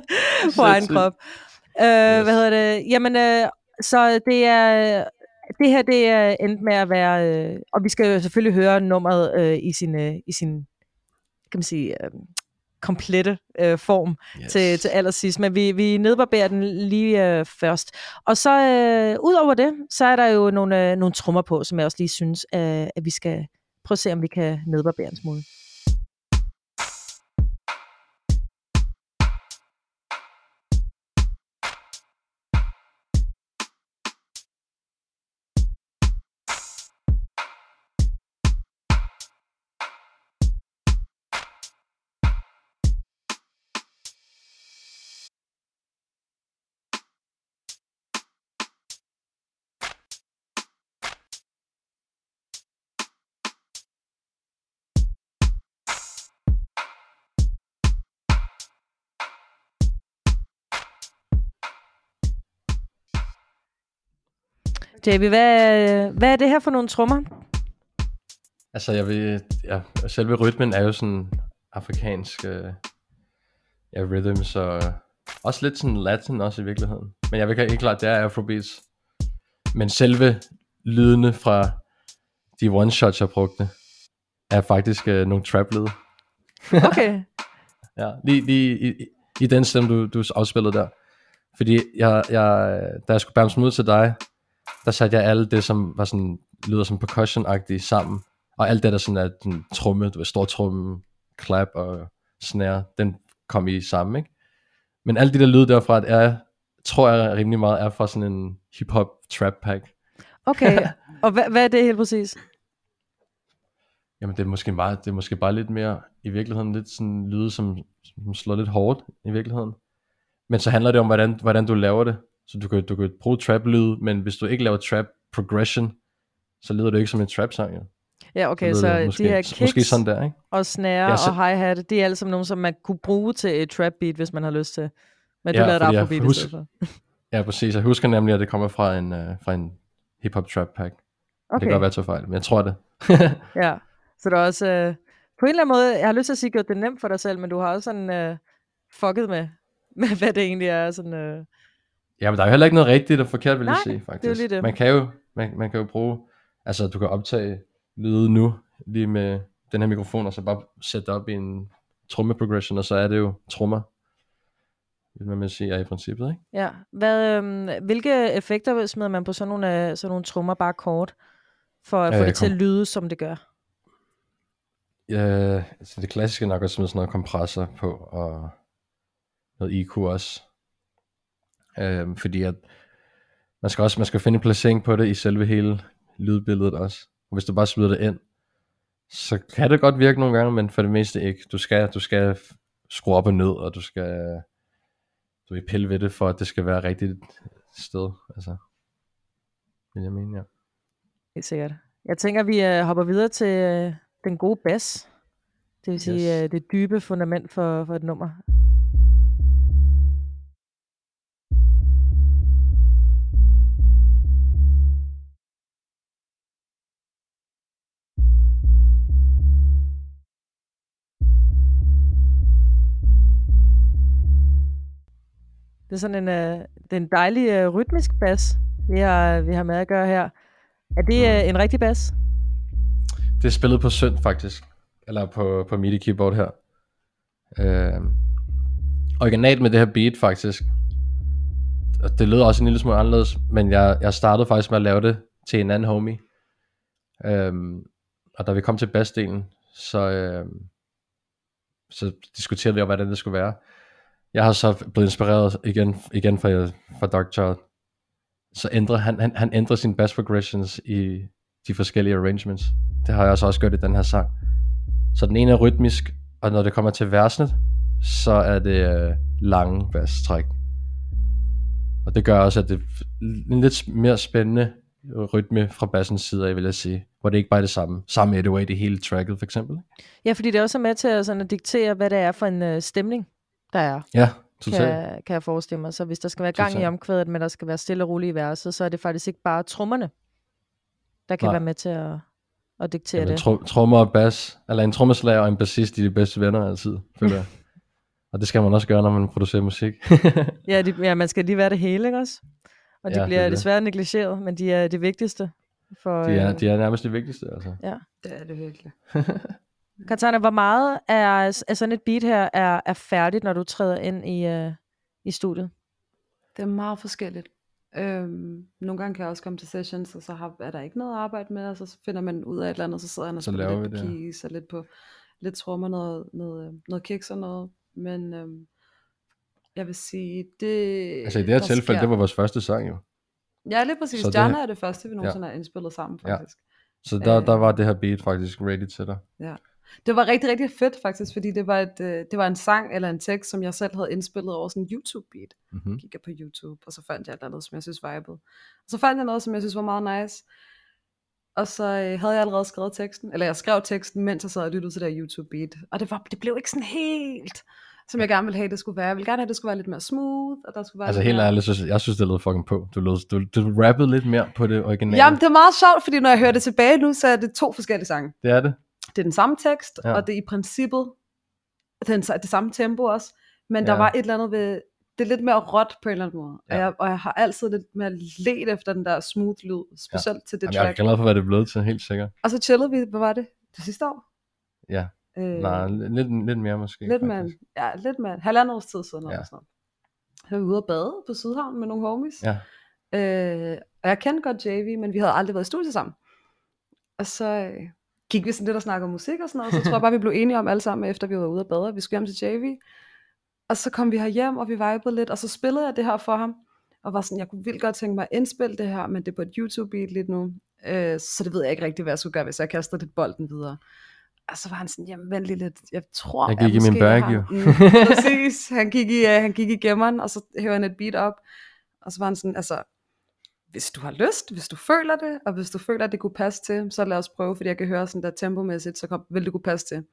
på egen krop. Øh, yes. Hvad hedder det? Jamen, øh, så det er... Det her, det er endt med at være... Øh, og vi skal jo selvfølgelig høre nummeret øh, i sin, øh, i sin kan man sige, øh, komplette øh, form yes. til, til allersidst. Men vi, vi nedbarberer den lige øh, først. Og så øh, ud over det, så er der jo nogle, øh, nogle trommer på, som jeg også lige synes, øh, at vi skal prøve at se, om vi kan nedbarbere en smule. JB, hvad, hvad er det her for nogle trommer? Altså, jeg vil, ja, selve rytmen er jo sådan afrikansk, øh, ja, rhythm, så også lidt sådan latin også i virkeligheden. Men jeg vil ikke klart, det er afrobeats. Men selve lydene fra de one-shots, jeg brugte, er faktisk øh, nogle trap-lyde. Okay. Ja, lige, lige i, i, den stemme, du, du afspillede der. Fordi jeg, jeg, da jeg skulle bamse ud til dig, der satte jeg alt det, som var sådan, lyder som percussion-agtigt sammen. Og alt det, der sådan er den tromme, du ved, stor tromme, clap og snare, den kom i sammen, ikke? Men alt det der lyde derfra, er, tror jeg rimelig meget, er fra sådan en hip-hop trap pack. Okay, og hvad, hvad er det helt præcis? Jamen det er måske bare, det er måske bare lidt mere, i virkeligheden lidt sådan lyde, som, som slår lidt hårdt i virkeligheden. Men så handler det om, hvordan, hvordan du laver det. Så du kan, du kan bruge trap-lyd, men hvis du ikke laver trap progression, så lyder det ikke som en trap-sang. Jo. Ja, okay, så det måske, de her kicks Måske sådan der, ikke? og snare Ja, så- og hi-hat, det er alle sammen nogle, som man kunne bruge til et trap beat, hvis man har lyst til. Men du Ja, lavede et jeg afrobeat i husk- stedet for. Ja, præcis. Jeg husker nemlig, at det kommer fra en, uh, fra en hip-hop trap pack. Okay. Det kan godt være, at jeg fejl, men jeg tror det. ja. Så der er også, øh, på en eller anden måde, jeg har lyst til at sige, gjort det nemt for dig selv, men du har også sådan øh, fucket med, med, hvad det egentlig er. Sådan, øh, Ja, men der er jo heller ikke noget rigtigt og forkert, vil jeg Nej, sige, det er faktisk. lige det. Man kan jo, man, man kan jo bruge, altså du kan optage lyde nu, lige med den her mikrofon, og så bare sætte det op i en tromme progression, og så er det jo trommer, vil man sige, er i princippet, ikke? ja. Hvad, øh, hvilke effekter smider man på sådan nogle, øh, sådan nogle trommer bare kort, for at Ja, få det til at kom- lyde, som det gør? Ja, altså det klassiske er nok at smide sådan noget kompressor på, og noget IQ også. Øhm, fordi at man skal også man skal finde en placering på det i selve hele lydbilledet også. Og hvis du bare smider det ind, så kan det godt virke nogle gange, men for det meste ikke. Du skal, du skal skrue op og ned, og du skal du vil pille ved det, for at det skal være rigtigt sted. Altså, vil jeg mene, ja. Helt sikkert. Jeg tænker, vi øh, hopper videre til øh, den gode bas. Det vil sige Yes. øh, det dybe fundament for, for et nummer. Det er sådan en, øh, det er en dejlig øh, rytmisk bas, vi har, vi har med at gøre her. Er det øh, en rigtig bas? Det er spillet på synt faktisk. Eller på, på MIDI keyboard her. Øh, originalt med det her beat faktisk. Og det lød også en lille smule anderledes, men jeg, jeg startede faktisk med at lave det til en anden homie. Øhm, og da vi kom til bassdelen, så, øhm, så diskuterede vi om, hvordan det skulle være. Jeg har så blevet inspireret igen, igen fra, fra Dark Child. Så ændrer han, han, han ændrer sine bass progressions i de forskellige arrangements. Det har jeg også, også gjort i den her sang. Så den ene er rytmisk, og når det kommer til versene, så er det øh, lange basstræk. Og det gør også, at det er en lidt mere spændende rytme fra bassens side af, vil jeg sige. Hvor det ikke bare er det samme. Samme 808 i hele tracket, for eksempel. Ja, fordi det er også med til at, sådan, at diktere, hvad det er for en øh, stemning, der er. Ja, totalt. Kan, kan jeg forestille mig. Så hvis der skal være gang i Totalt. omkvædet, men der skal være stille og roligt i verset, så er det faktisk ikke bare trommerne, der kan Nej. være med til at, at diktere Jamen, det. tro, trommer og bass, eller en trommeslager og en bassist, de er de bedste venner altid, føler jeg. og det skal man også gøre, når man producerer musik. Ja, de, ja, man skal lige være det hele, ikke også? Og de Ja, ja, det bliver er det. desværre negligeret, men de er det vigtigste. For, de, er, øh, de er nærmest det vigtigste, altså. Det er det virkelig. Katana, hvor meget er, er sådan et beat her er, er færdigt, når du træder ind i, øh, i studiet? Det er meget forskelligt. Øhm, nogle gange kan jeg også komme til sessions, og så har, er der ikke noget at arbejde med, og så finder man ud af et eller andet, og så sidder han og Så spiller lidt på det. keys, og lidt på lidt trommer, noget, noget, øh, noget kicks og noget. Men øhm, jeg vil sige, det... Altså i det her tilfælde, sker- det var vores første sang jo. Ja, lige præcis. Så det- Stjerner er det første, vi nogensinde har indspillet sammen, Ja. faktisk. Så der, der Øh. var det her beat faktisk ready til dig. Det var rigtig, rigtig fedt faktisk, fordi det var, et, øh, det var en sang eller en tekst, som jeg selv havde indspillet over sådan en YouTube-beat. Mm-hmm. Gik jeg på YouTube, og så fandt jeg et eller andet, som jeg synes vibede. Og så fandt jeg noget, som jeg synes var meget nice. Og så øh, havde jeg allerede skrevet teksten, eller jeg skrev teksten, mens jeg sad og lyttede til det YouTube-beat. Og det, var, det blev ikke sådan helt, som jeg gerne ville have, det skulle være. Jeg ville gerne have, at det skulle være lidt mere smooth, og der skulle være Altså helt mere... ærligt, så, jeg synes, det lød fucking på. Du, lød, du, du rappede lidt mere på det originale. Jamen, det er meget sjovt, fordi når jeg hører det tilbage nu, så er det to forskellige sange. det er det. Det er den samme tekst, Ja. og det er i princippet den, det samme tempo også, men ja. der var et eller andet ved, det er lidt mere råt på en eller anden måde, ja. Og, jeg, og jeg har altid lidt mere let efter den der smooth lyd, specielt ja. til det Jamen, jeg er track. glad for, hvad det er blevet til, helt sikkert. Og så chillede vi, hvad var det, det sidste år? Ja, Øh, nej, lidt, lidt mere måske. lidt mere, faktisk. ja, lidt mere, halvandet års tid siden, Ja. eller sådan noget. Så var vi ude at bade på Sydhavn med nogle homies, Ja. Øh, og jeg kendte godt JV, men vi havde aldrig været i studie sammen. Og så øh, gik vi sådan lidt og snakkede om musik og sådan noget, så tror jeg bare, vi blev enige om alle sammen, efter vi var ude at bade, vi skulle hjem til JV. Og så kom vi hjem, og vi vibede lidt, og så spillede jeg det her for ham, og var sådan, jeg kunne vildt godt tænke mig at indspille det her, men det er på et YouTube-beat lige nu, øh, så det ved jeg ikke rigtig, hvad jeg skulle gøre, hvis jeg kastede lidt bolden videre. Og så var han sådan, jamen vent lige lidt, jeg tror, Jeg gik i min bag, jo. Mm, præcis, han gik, i, uh, han gik i gemmeren, og så hævde han et beat op, og så var han sådan, altså, hvis du har lyst, hvis du føler det, og hvis du føler, at det kunne passe til, så lad os prøve, fordi jeg kan høre sådan der tempomæssigt, så kom, vil det kunne passe til.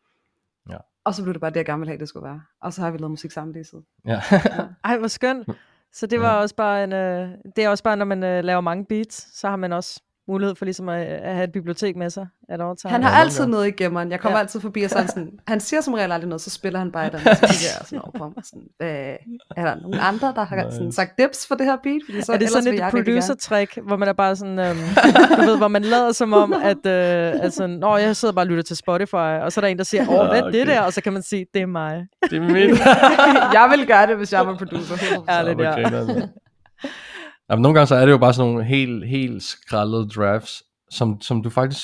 Ja. Og så blev det bare det, jeg gerne ville have, det skulle være. Og så har vi lavet musik sammen lige siden. Ja. Ej, hvor skønt. Så det var Ja. også bare en, øh, det er også bare, når man øh, laver mange beats, så har man også mulighed for ligesom at, at have et bibliotek med sig at overtage. Han har Ja, altid noget i gemmeren. Jeg kommer Ja. altid forbi og sådan, sådan, han siger som regel aldrig noget, så spiller han bare et andet, så kigger jeg sådan over på mig. Sådan, hvad, er der nogen andre, der har sådan, sagt dips for det her beat? Fordi så, er det sådan et producer-trick, hvor man er bare sådan, øhm, du ved, hvor man lader som om, at, øh, at sådan, Nå, jeg sidder bare og lytter til Spotify, og så er der en, der siger, åh, hvad er det der? Og så kan man sige, det er mig. det er mit. jeg vil gøre det, hvis jeg var producer. 100%. Ærligt, ja. Ja. Jamen, nogle gange så er det jo bare sådan nogle helt, helt skraldede drafts, som, som du faktisk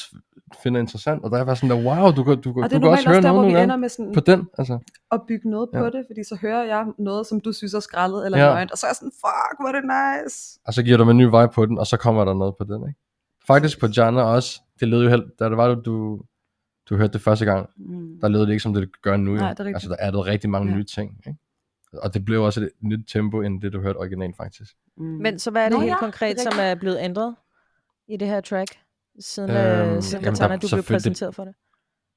finder interessant, og der er bare sådan der, wow, du, kan- du, Og du kan også høre der, noget nogle gange sådan, på den, altså. at bygge noget Ja. på det, fordi så hører jeg noget, som du synes er skrællet eller Ja. ja. nøgent, og så er jeg sådan, fuck, hvor er det nice. Og så giver du mig en ny vibe på den, og så kommer der noget på den, ikke? Faktisk på Jana også, det lød jo helt, da det var, du, du hørte det første gang, Mm. der lød det ikke som det gør nu. Nej, det er rigtigt. altså der er der rigtig mange Ja. nye ting, ikke? Og det blev også et nyt tempo, end det du hørte originalt faktisk. Mm. Men så hvad er det Nå helt ja, konkret, det er som er blevet ændret i det her track, siden, Øhm, øh, siden jamen, Katana, der- du blev præsenteret for det?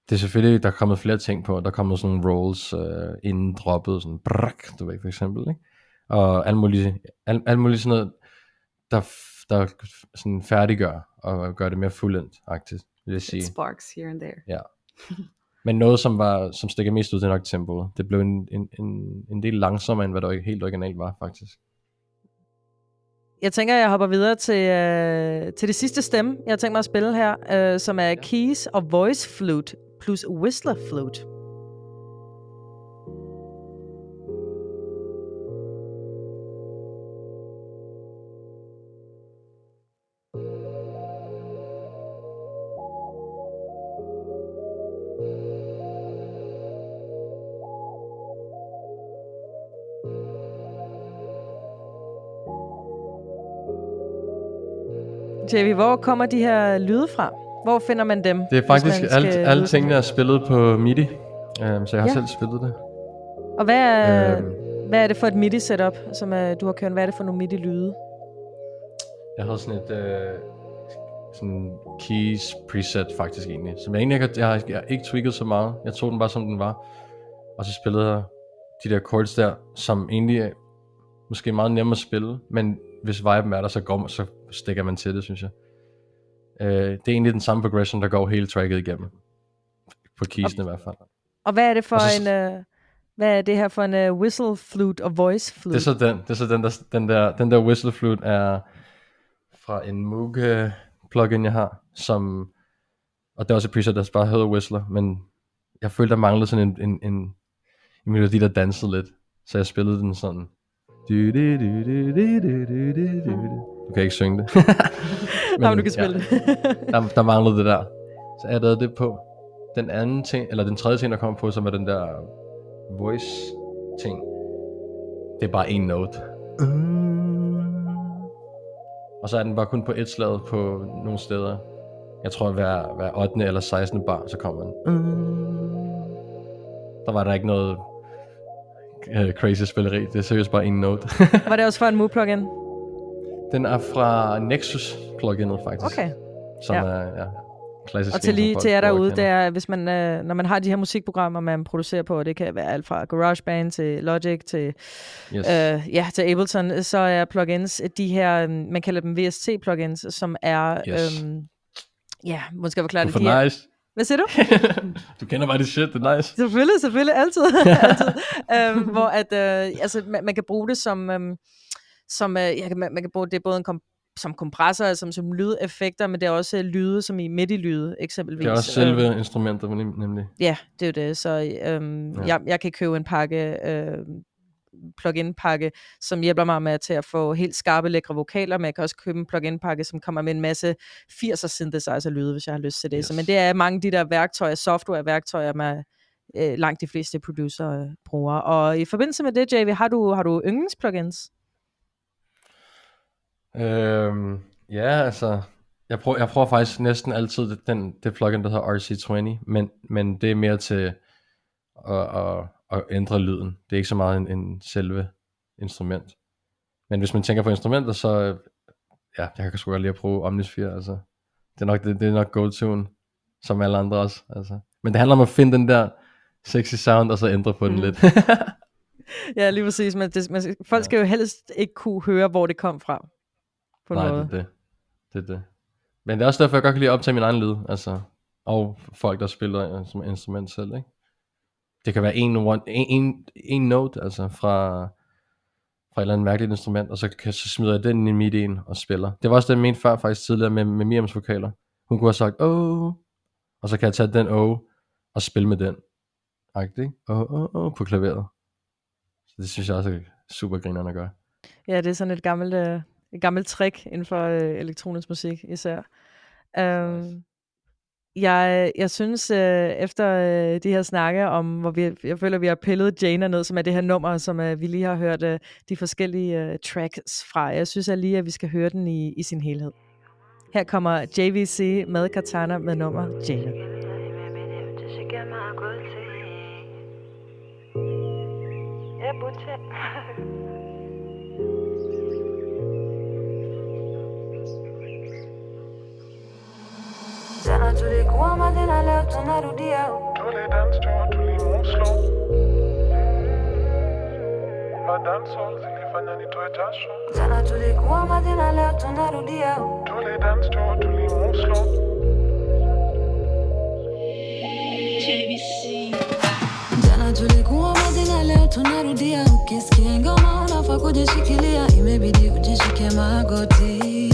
Det er selvfølgelig, der er kommet flere ting på. Der er kommet sådan nogle rolls øh, inden droppet, sådan brak, du ved for eksempel, ikke? Og alt muligt, alt, alt muligt sådan noget, der, der sådan færdiggør og gør det mere jeg sige. It sparks here and there. Men noget, som, var, som stikker mest ud, det er nok tempoet. Det blev en, en, en, en del langsommere, end hvad det helt originalt var, faktisk. Jeg tænker, jeg hopper videre til, øh, til det sidste stemme, jeg har tænkt mig at spille her, øh, som er keys og voice flute plus whistler flute. JV, hvor kommer de her lyde fra? Hvor finder man dem? Det er faktisk alt, alle tingene er spillet på MIDI, øhm, så jeg har Ja. selv spillet det. Og hvad er, Øhm. hvad er det for et MIDI-setup, som uh, du har kørt? Hvad er det for nogle MIDI-lyde? Jeg havde sådan et øh, sådan keys preset faktisk egentlig, som jeg egentlig ikke jeg har, jeg har ikke tweaked så meget. Jeg tog den bare som den var, og så spillede jeg de der chords der, som egentlig er måske meget nemme at spille, men hvis viben er der, så, går, man- så stikker man til det, synes jeg. Øh, det er egentlig den samme progression, der går hele tracket igennem. På keysene i hvert fald. Og hvad er det for Og så- en... Uh, hvad er det her for en uh, whistle flute og voice flute? Det er så den, det er så den der, den der, den der whistle flute er fra en Moog øh, plugin jeg har, som, og det er også et preset, der bare hedder Whistler, men jeg følte, der manglede sådan en, en, en, en melodi, der dansede lidt, så jeg spillede den sådan. Du kan ikke synge det. men, Nej, men du kan spille ja, det. der, der manglede det der. Så jeg lavede det på. Den anden ting, eller den tredje ting, der kom på, som var den der voice ting. Det er bare en note. Mm. Og så er den bare kun på et slag på nogle steder. Jeg tror, hver, hver 8. eller 16. bar, så kommer den. Mm. Der var der ikke noget øh, crazy spilleri. Det er seriøst bare en note. Var det også for en Moog plugin? den er fra Nexus pluginet faktisk. Okay. Som Ja. er ja, klassisk. Og til lige til jer derude, det er, hvis man, øh, når man har de her musikprogrammer, man producerer på, det kan være alt fra GarageBand til Logic til, Yes. øh, ja, til Ableton, så er plugins de her, øh, man kalder dem VST-plugins, som er, Yes. øhm, ja, måske forklare Du er det. de for nice. Hvad siger du? du kender bare det shit, det er nice. Selvfølgelig, selvfølgelig, altid. altid. Øhm, hvor at, øh, altså, man, man kan bruge det som, øhm, som øh, ja, man, man kan bruge det både en kom, som kompressor, altså som, som lydeffekter, men det er også øh, lyde, som i MIDI-lyde, eksempelvis. Det er også selve Øhm, instrumentet, nem- nemlig. Ja, det er jo det. Så øhm. Ja. jeg, jeg kan købe en pakke, øh, plug-in pakke, som hjælper mig med til at få helt skarpe, lækre vokaler, men jeg kan også købe en plug-in pakke, som kommer med en masse 80'er synthesizer lyde, hvis jeg har lyst til det. Yes. Så, men det er mange af de der værktøjer, software-værktøjer, med øh, langt de fleste producer øh, bruger. Og i forbindelse med det, JV, har du, har du yndlingsplugins? Øhm, ja, altså, jeg prøver, jeg prøver faktisk næsten altid den, det plugin, der hedder RC20, men, men det er mere til at, at, at ændre lyden. Det er ikke så meget en, en selve instrument. Men hvis man tænker på instrumenter, så ja, jeg kan sgu godt lide at bruge Omnisphere, altså. Det er nok, det, det er nok go-tune, som alle andre også, altså. Men det handler om at finde den der sexy sound, og så ændre på den Mhm. lidt. Ja, lige præcis. Men det, man, folk Ja. skal jo helst ikke kunne høre, hvor det kom fra. På Nej, måde. det er det. Det er det. Men det er også derfor, jeg godt kan lide at optage min egen lyd, altså. Og folk, der spiller øh, som instrument selv, ikke? Det kan være en, one, en, en, en note, altså fra, fra et eller andet mærkeligt instrument, og så, kan, så smider jeg den i midien og spiller. Det var også det, jeg mente før faktisk tidligere med, med Miriams vokaler. Hun kunne have sagt, åh, og så kan jeg tage den åh, og spille med den. Agtigt, ikke? Åh, åh, åh, på klaveret. Så det synes jeg også er super grinerende at gøre. Ja, det er sådan et gammelt, øh, et gammelt trick inden for øh, elektronisk musik især. Um, jeg, jeg synes, øh, efter øh, de her snakke om, hvor vi, jeg føler, vi har pillet Jana ned, som er det her nummer, som øh, vi lige har hørt øh, de forskellige øh, tracks fra. Jeg synes at lige, at vi skal høre den i, i sin helhed. Her kommer JVC med Katana med nummer Jana. Jana tulikuwa madina, leo tunarudia. Tulidance zilifanya nitoe jasho Jana tulikuwa madina, leo tunarudia. Tulidance Jana tulikuwa madina, leo tunarudia. Ukisikia ngoma unafaa kujishikilia, imebidi ujishike magoti.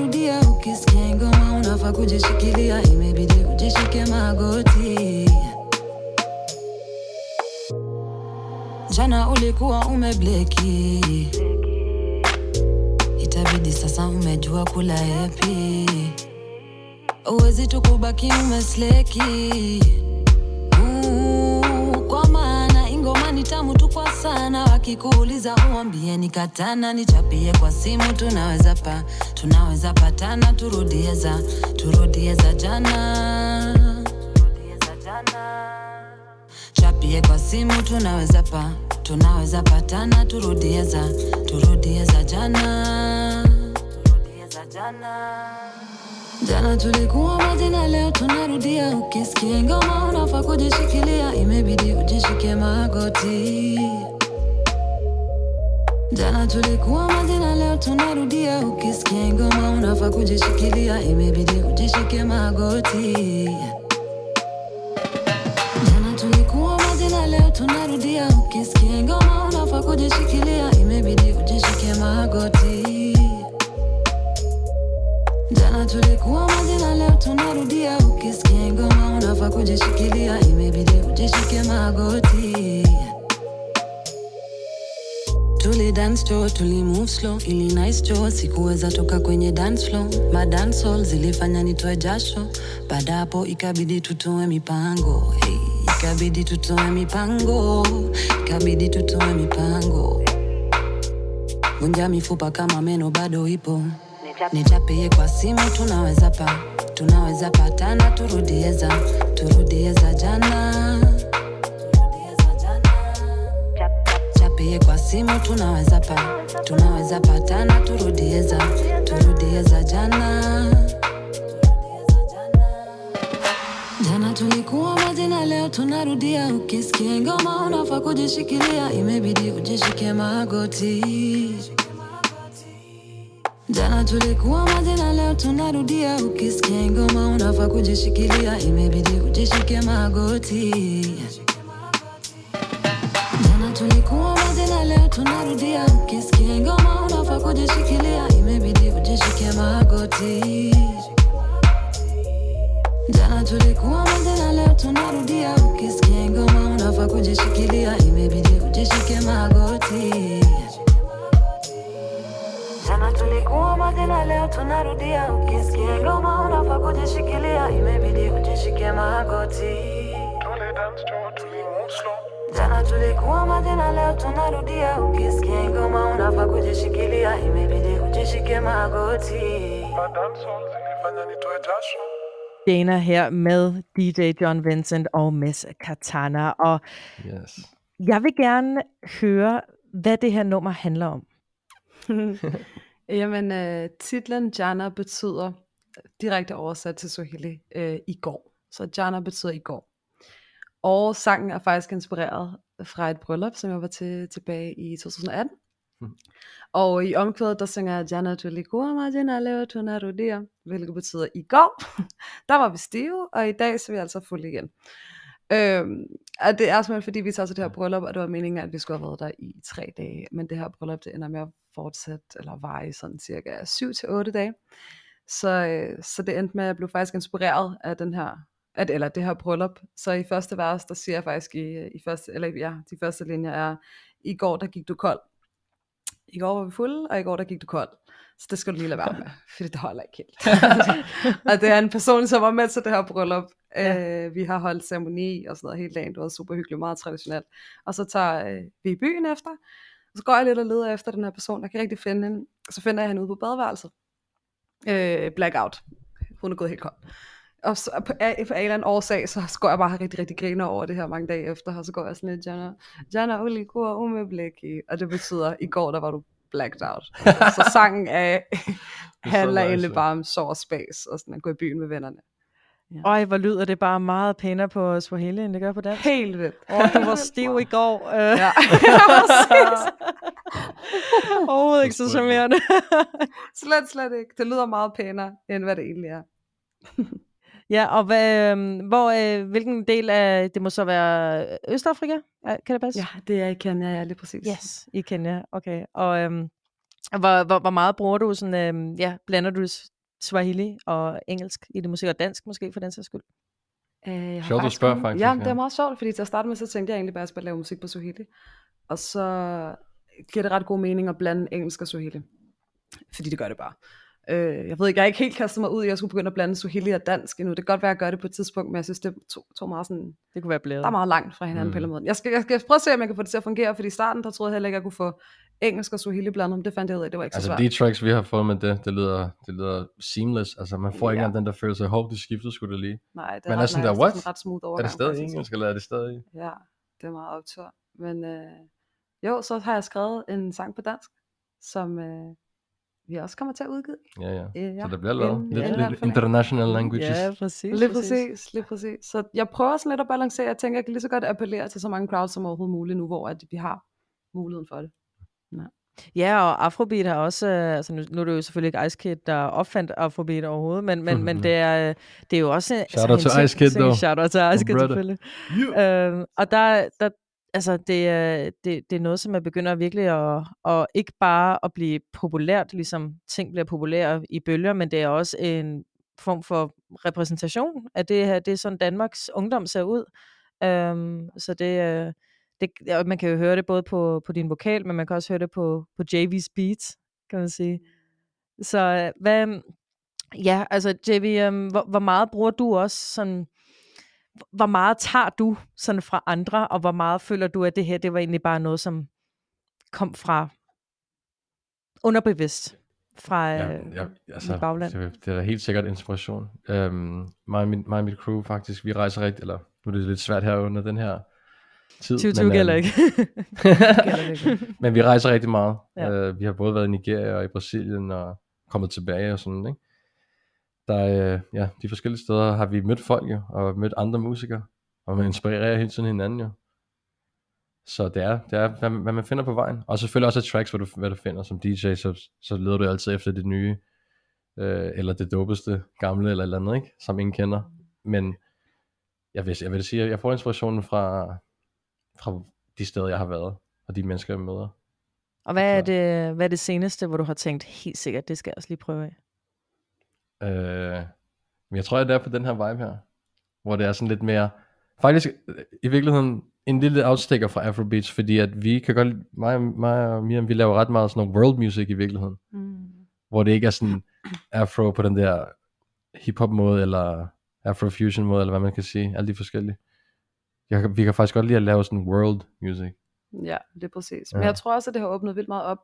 Leo tunarudia. Ukisikia ngoma unafaa kujishikilia, imebidi ujishike magoti. Jana ulikuwa umebleki, itabidi sasa umejua kula epi uwezi tu kubaki umesleki kwa sana wakikuuliza uambie ni katana nichapie kwa simu tunaweza pa tunaweza patana turudie za turudie za jana. Chapie kwa simu tunaweza pa tunaweza patana turudie za turudie jana. Turudie jana jana tulikuwa majina leo tunarudia. Ukisikia ngoma unafaa kujishikilia. Imebidi ujishike magoti. Jana tulikuwa majina leo tunarudia. Ukisikia ngoma unafaa kujishikilia. Imebidi ujishike magoti. Jana tulikuwa majina leo tunarudia. Ukisikia ngoma unafaa kujishikilia. Imebidi ujishike magoti Jana tulikuwa majina leo tunarudia. Ukisikia ngoma unafaa kujishikilia. Imebidi ujishike magoti. Tuli dance cho, tuli move slow, ili nice cho, sikuweza toka kwenye dance floor. Ma dance hall zilifanya nitoe jasho, baada hapo ikabidi tutoe mipango. Hey, ikabidi tutoe mipango, ikabidi tutoe mipango. Vunja mifupa kama meno bado ipo, nichapie kwa simu, tunaweza pa, tunaweza patana, turudieza turudieza jana. Chapie kwa simu tunaweza pa tunaweza patana turudieza turudieza jana. Jana tulikuwa majina leo tunarudia. Ukisikia ngoma unafaa kujishikilia. Imebidi ujishike magoti jana tulikuwa majina leo tunarudia. Ukisikia ngoma unafaa kujishikilia. Imebidi ujishike magoti. Jana tulikuwa majina leo tunarudia. Ukisikia ngoma unafaa kujishikilia. Imebidi ujishike magoti. Jana tulikuwa majina leo tunarudia. Ukisikia ngoma unafaa kujishikilia. Imebidi ujishike magoti Jana tulikuwa majina leo tunarudia ukisikia ngoma unafaa kujishikilia imebidi ujishike magoti. Jana tulikuwa majina leo tunarudia ukisikia ngoma unafaa kujishikilia imebidi ujishike magoti. Dana her med DJ John Vincent og Miss Katana. Og Yes. jeg vil gerne høre, hvad det her nummer handler om. Jamen, øh, titlen Jana betyder direkte oversat til Swahili øh, i går. Så Jana betyder i går. Og sangen er faktisk inspireret fra et bryllup, som jeg var til tilbage i 2018. Mhm. Og i omkvædet, der synger Jana tulikuwa majina leo tunarudia, hvilket betyder i går. der var vi stive, og i dag så er vi altså fulde igen. Øhm, og det er simpelthen fordi, vi tager til det her bryllup, og det var meningen, at vi skulle have været der i tre dage. Men det her bryllup, det ender med at fortsætte, eller vare i sådan cirka 7 til otte dage. Så, øh, så det endte med, at jeg blev faktisk inspireret af den her, at, eller det her bryllup. Så i første vers, der siger jeg faktisk i, i første, eller ja, de første linjer er, i går der gik du kold. I går var vi fulde, og i går der gik du kold. Så det skal du lige lade være med, fordi det holder ikke helt. og det er en person, som var med til det her bryllup. Ja. Øh, vi har holdt ceremoni og sådan noget hele dagen. Det var super hyggeligt, meget traditionelt. Og så tager øh, vi i byen efter. Og så går jeg lidt og leder efter den her person. Jeg kan ikke rigtig finde hende. Og så finder jeg hende ude på badeværelset. Øh, blackout. Hun er gået helt kold. Og så på, af, på en eller anden årsag, så går jeg bare rigtig, rigtig griner over det her mange dage efter, og så går jeg sådan lidt, Jana, Jana Uli går um med blikki, og det betyder, i går der var du blacked out. så sangen af, handler egentlig bare om sorg og space, og sådan at gå i byen med vennerne. Øj, hvor lyder det bare meget pænere på Swahili, end det gør på dansk. Helt vildt. Åh, du var stiv i går. Øh, Ja. Overhovedet ikke så charmerende. slet, slet ikke. Det lyder meget pænere, end hvad det egentlig er. ja, og hvad, øh, hvor, øh, hvilken del af, det må så være Østafrika? Ja, Kan det passe? Ja, det er i Kenya, ja, lige præcis. Yes, i Kenya. Okay. Og øhm, hvor, hvor, hvor meget bruger du sådan, øhm, ja, blander du Swahili og engelsk i det musik, og dansk måske for den sags skyld? Øh, jeg har Sjovt, du spørger, kun- faktisk, Ja, ja. det er meget sjovt, fordi til at starte med, så tænkte jeg egentlig bare, at jeg skulle lave musik på Swahili. Og så giver det ret god mening at blande engelsk og Swahili. Fordi det gør det bare. Øh, jeg ved ikke, jeg er ikke helt kastet mig ud i, at jeg skulle begynde at blande Swahili og dansk endnu. Det kan godt være, at jeg gør det på et tidspunkt, men jeg synes, det tog, tog meget sådan, Det kunne være blevet. der er meget langt fra hinanden mm. Mm. på en eller anden måde. Jeg skal, jeg skal prøve at se, om jeg kan få det til at fungere, fordi i starten, der troede jeg heller ikke, at jeg kunne få engelsk og Swahili blandet, men det fandt jeg ud af, det var ikke så Altså svært. de tracks, vi har fået med det, det lyder, det lyder seamless. Altså man får ikke Ja. engang den der følelse af, hov, det skiftede skulle det lige. Nej, det Men ret er sådan der, what? Det er sådan ret smooth Er overgang. det stadig faktisk. engelsk, eller er det stadig? Ja, det er meget optur. Men øh, jo, så har jeg skrevet en sang på dansk, som øh, vi også kommer til at udgive. Ja, ja. Øh, ja. Så der bliver lavet lidt, alt lidt international languages. Ja, præcis. Lige præcis, lige præcis. Så jeg prøver sådan lidt at balancere. Jeg tænker, jeg kan lige så godt appellere til så mange crowds som overhovedet muligt nu, hvor at vi har muligheden for det. Ja, og Afrobeat har også, øh, altså nu, nu er det jo selvfølgelig ikke Ice Kid, der opfandt Afrobeat overhovedet, men, men, men det, er, øh, det er jo også... altså, Shout out to ting- Ice Kid, though. Shout out til Ice Kid, selvfølgelig. Øhm, og der, der, altså det, er- det, det er noget, som er begynder virkelig at, at ikke bare at blive populært, ligesom ting bliver populære i bølger, men det er også en form for repræsentation af det her. Det er sådan Danmarks ungdom ser ud. Øhm, så det, øh, det, og man kan jo høre det både på, på din vokal, men man kan også høre det på, på JV's beats, kan man sige. Så øh, hvad, ja, altså JV, øhm, hvor, hvor meget bruger du også sådan, hvor meget tager du sådan fra andre, og hvor meget føler du, at det her, det var egentlig bare noget, som kom fra underbevidst fra Ja, øh, ja, altså, mit bagland? det, er da helt sikkert inspiration. Um, mig, og mit, mig og mit crew faktisk, vi rejser rigtig, eller nu er det lidt svært her under den her tid. 2020 men, gælder øhm, ikke. men vi rejser rigtig meget. Ja. Uh, vi har både været i Nigeria og i Brasilien og kommet tilbage og sådan, ikke? Der, uh, ja, de forskellige steder har vi mødt folk jo, og mødt andre musikere, og man inspirerer hele tiden hinanden jo. Så det er, det er hvad, hvad man finder på vejen. Og selvfølgelig også af tracks, hvad du, hvad du finder som DJ, så, så leder du altid efter det nye, øh, eller det dopeste gamle, eller et eller andet, ikke? som ingen kender. Men jeg vil, jeg vil sige, at jeg får inspirationen fra, fra de steder, jeg har været, og de mennesker, jeg møder. og hvad er, Klart. det, hvad er det seneste, hvor du har tænkt, helt sikkert, det skal jeg også lige prøve af? Øh, men jeg tror, det er på den her vibe her, hvor det er sådan lidt mere, faktisk øh, i virkeligheden en lille afstikker fra Afrobeats, fordi at vi kan godt, mig, mig og Miriam, vi laver ret meget sådan noget world music i virkeligheden, Mm. hvor det ikke er sådan afro på den der hip-hop måde, eller afrofusion måde, eller hvad man kan sige, alle de forskellige. Jeg, vi kan faktisk godt lide at lave sådan world music. Ja, det er præcis. Men Ja. jeg tror også, at det har åbnet vildt meget op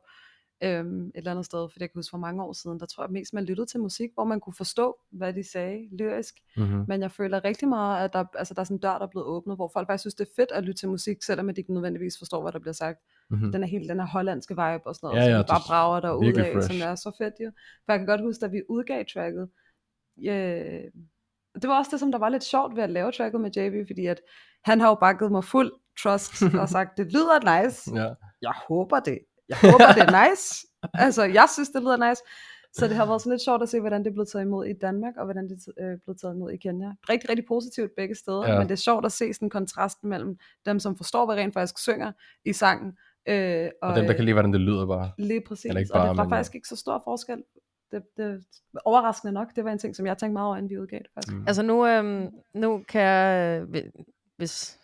øhm, et eller andet sted, fordi jeg kan huske for mange år siden, der tror jeg mest, man lyttede til musik, hvor man kunne forstå, hvad de sagde lyrisk, Mm-hmm. men jeg føler rigtig meget, at der, altså, der er sådan en dør, der er blevet åbnet, hvor folk faktisk synes, det er fedt at lytte til musik, selvom de ikke nødvendigvis forstår, hvad der bliver sagt. Mm-hmm. Den er helt den her hollandske vibe og sådan noget, Ja, ja, som bare er brager der ud af, fresh. som er så fedt jo. For jeg kan godt huske, da vi udgav tracket, ja, det var også det, som der var lidt sjovt ved at lave tracket med JB, fordi at han har jo bakket mig fuld trust og sagt, det lyder nice, Ja. jeg håber det. Jeg håber, det er nice. altså, jeg synes, det lyder nice. Så det har været sådan lidt sjovt at se, hvordan det blevet taget imod i Danmark, og hvordan det er øh, blevet taget imod i Kenya. Rigtig, rigtig positivt begge steder, Ja. men det er sjovt at se sådan kontrasten mellem dem, som forstår, hvad rent faktisk synger i sangen, øh, og, Og dem, der kan lide, hvordan det lyder bare. lige præcis. eller ikke og bare, det var men, faktisk ikke så stor forskel. Det, det, overraskende nok, det var en ting, som jeg tænkte meget over, inden vi udgav det faktisk. Mm. Altså nu, øhm, nu kan jeg, øh, hvi- hvis,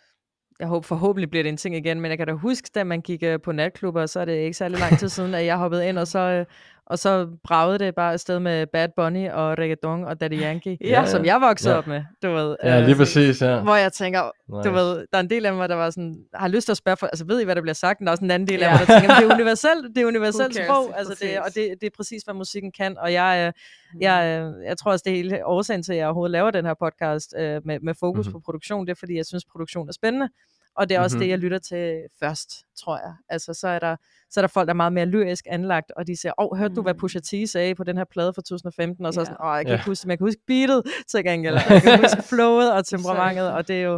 jeg håber forhåbentlig bliver det en ting igen, men jeg kan da huske, da man gik øh, på natklubber, så er det ikke særlig lang tid siden, at jeg hoppede ind, og så, øh, og så bragede det bare afsted med Bad Bunny og Reggaeton og Daddy Yankee, Ja. som jeg voksede Ja. op med, du ved. Ja, øh, lige præcis, ja. Hvor jeg tænker, du Nice. ved, der er en del af mig, der var sådan, har lyst til at spørge, for, altså ved I, hvad der bliver sagt? Men der er også en anden del af mig, der tænker, "Men det er universelt, det er universelt sprog, altså det, og det, det er præcis, hvad musikken kan, og jeg, øh, jeg, øh, jeg tror også, det er hele årsagen til, at jeg overhovedet laver den her podcast øh, med, med fokus Mhm. på produktion, det er, fordi jeg synes, produktion er spændende, og det er også Mhm. det, jeg lytter til først, tror jeg. Altså, så er der, så er der folk, der er meget mere lyrisk anlagt, og de siger, åh, oh, hørte du, hvad Mm. Pusha T sagde på den her plade fra 2015? Og så Ja. sådan, åh, oh, jeg kan ikke huske men jeg kan huske beatet til gengæld. Jeg kan huske flowet og temperamentet, og det er jo,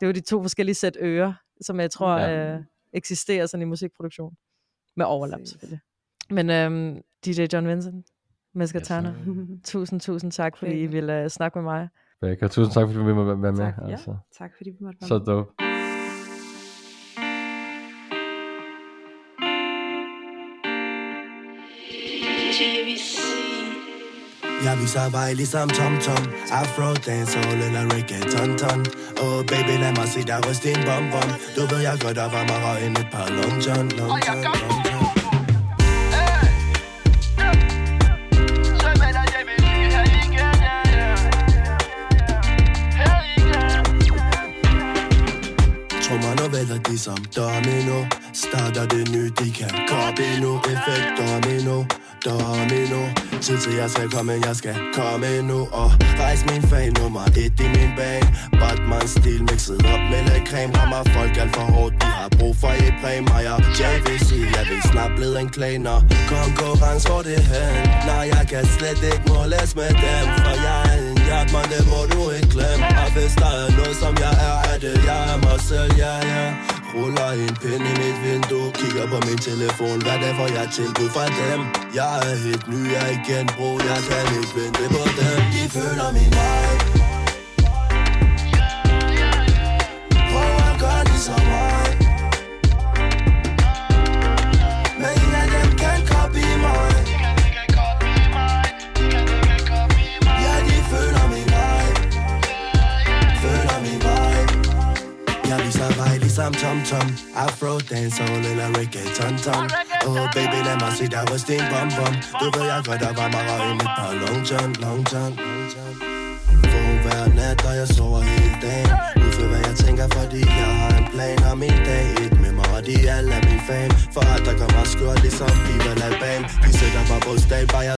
det er jo de to forskellige sæt ører, som jeg tror Ja. øh, eksisterer sådan i musikproduktion. Med overlap selvfølgelig. Men øhm, DJ John Vincent, Meska Yes, tusind, tusind tak, fordi I ville uh, snakke med mig. Becca, tusind tak, fordi du vil være med. Tak, ja. altså. tak fordi vi måtte være Så med. dope. Jeg viser vej ligesom Tom Tom Afro dance og eller reggaeton Åh oh, baby lad mig se dig ryste en bonbon Du ved jeg godt der var mig røgen et par long john Long john, long john eller de som domino Starter det nye, de kan koppe endnu Effekt domino domino Tid til jeg skal komme, jeg skal komme nu. Og rejs min fag nummer et i min bane. Batman stil mixet op med lidt creme. Rammer folk alt for hårdt, de har brug for et præm Og jeg jeg vil sige, jeg vil snart blive en klaner Konkurrence hvor det hen. Nej, jeg kan slet ikke måles med dem For jeg er en hjertmand, det må du ikke glemme. Og hvis der er noget som jeg er, er det jeg er mig selv, ja, yeah, ja. yeah. Ruller en pind i mit vindue Kigger på min telefon. Hvad det får jeg tilbud fra dem? Jeg er helt ny, jeg er igen bro Jeg kan ikke vente på dem. De føler min vibe. Viser vej ligesom Tom Tom. Afro dancehall eller reggaeton ton Oh baby lad mig se dig ryste en bom bom Du ved jeg godt der var mig end et par long john, long john, long john Vågen hver nat og jeg sover hele dagen Udfør hvad jeg tænker fordi jeg har en plan Og min dag et med mig og de alle er min fame. For at der kommer skørt ligesom Viva La Bam De sætter mig på stag bare jeg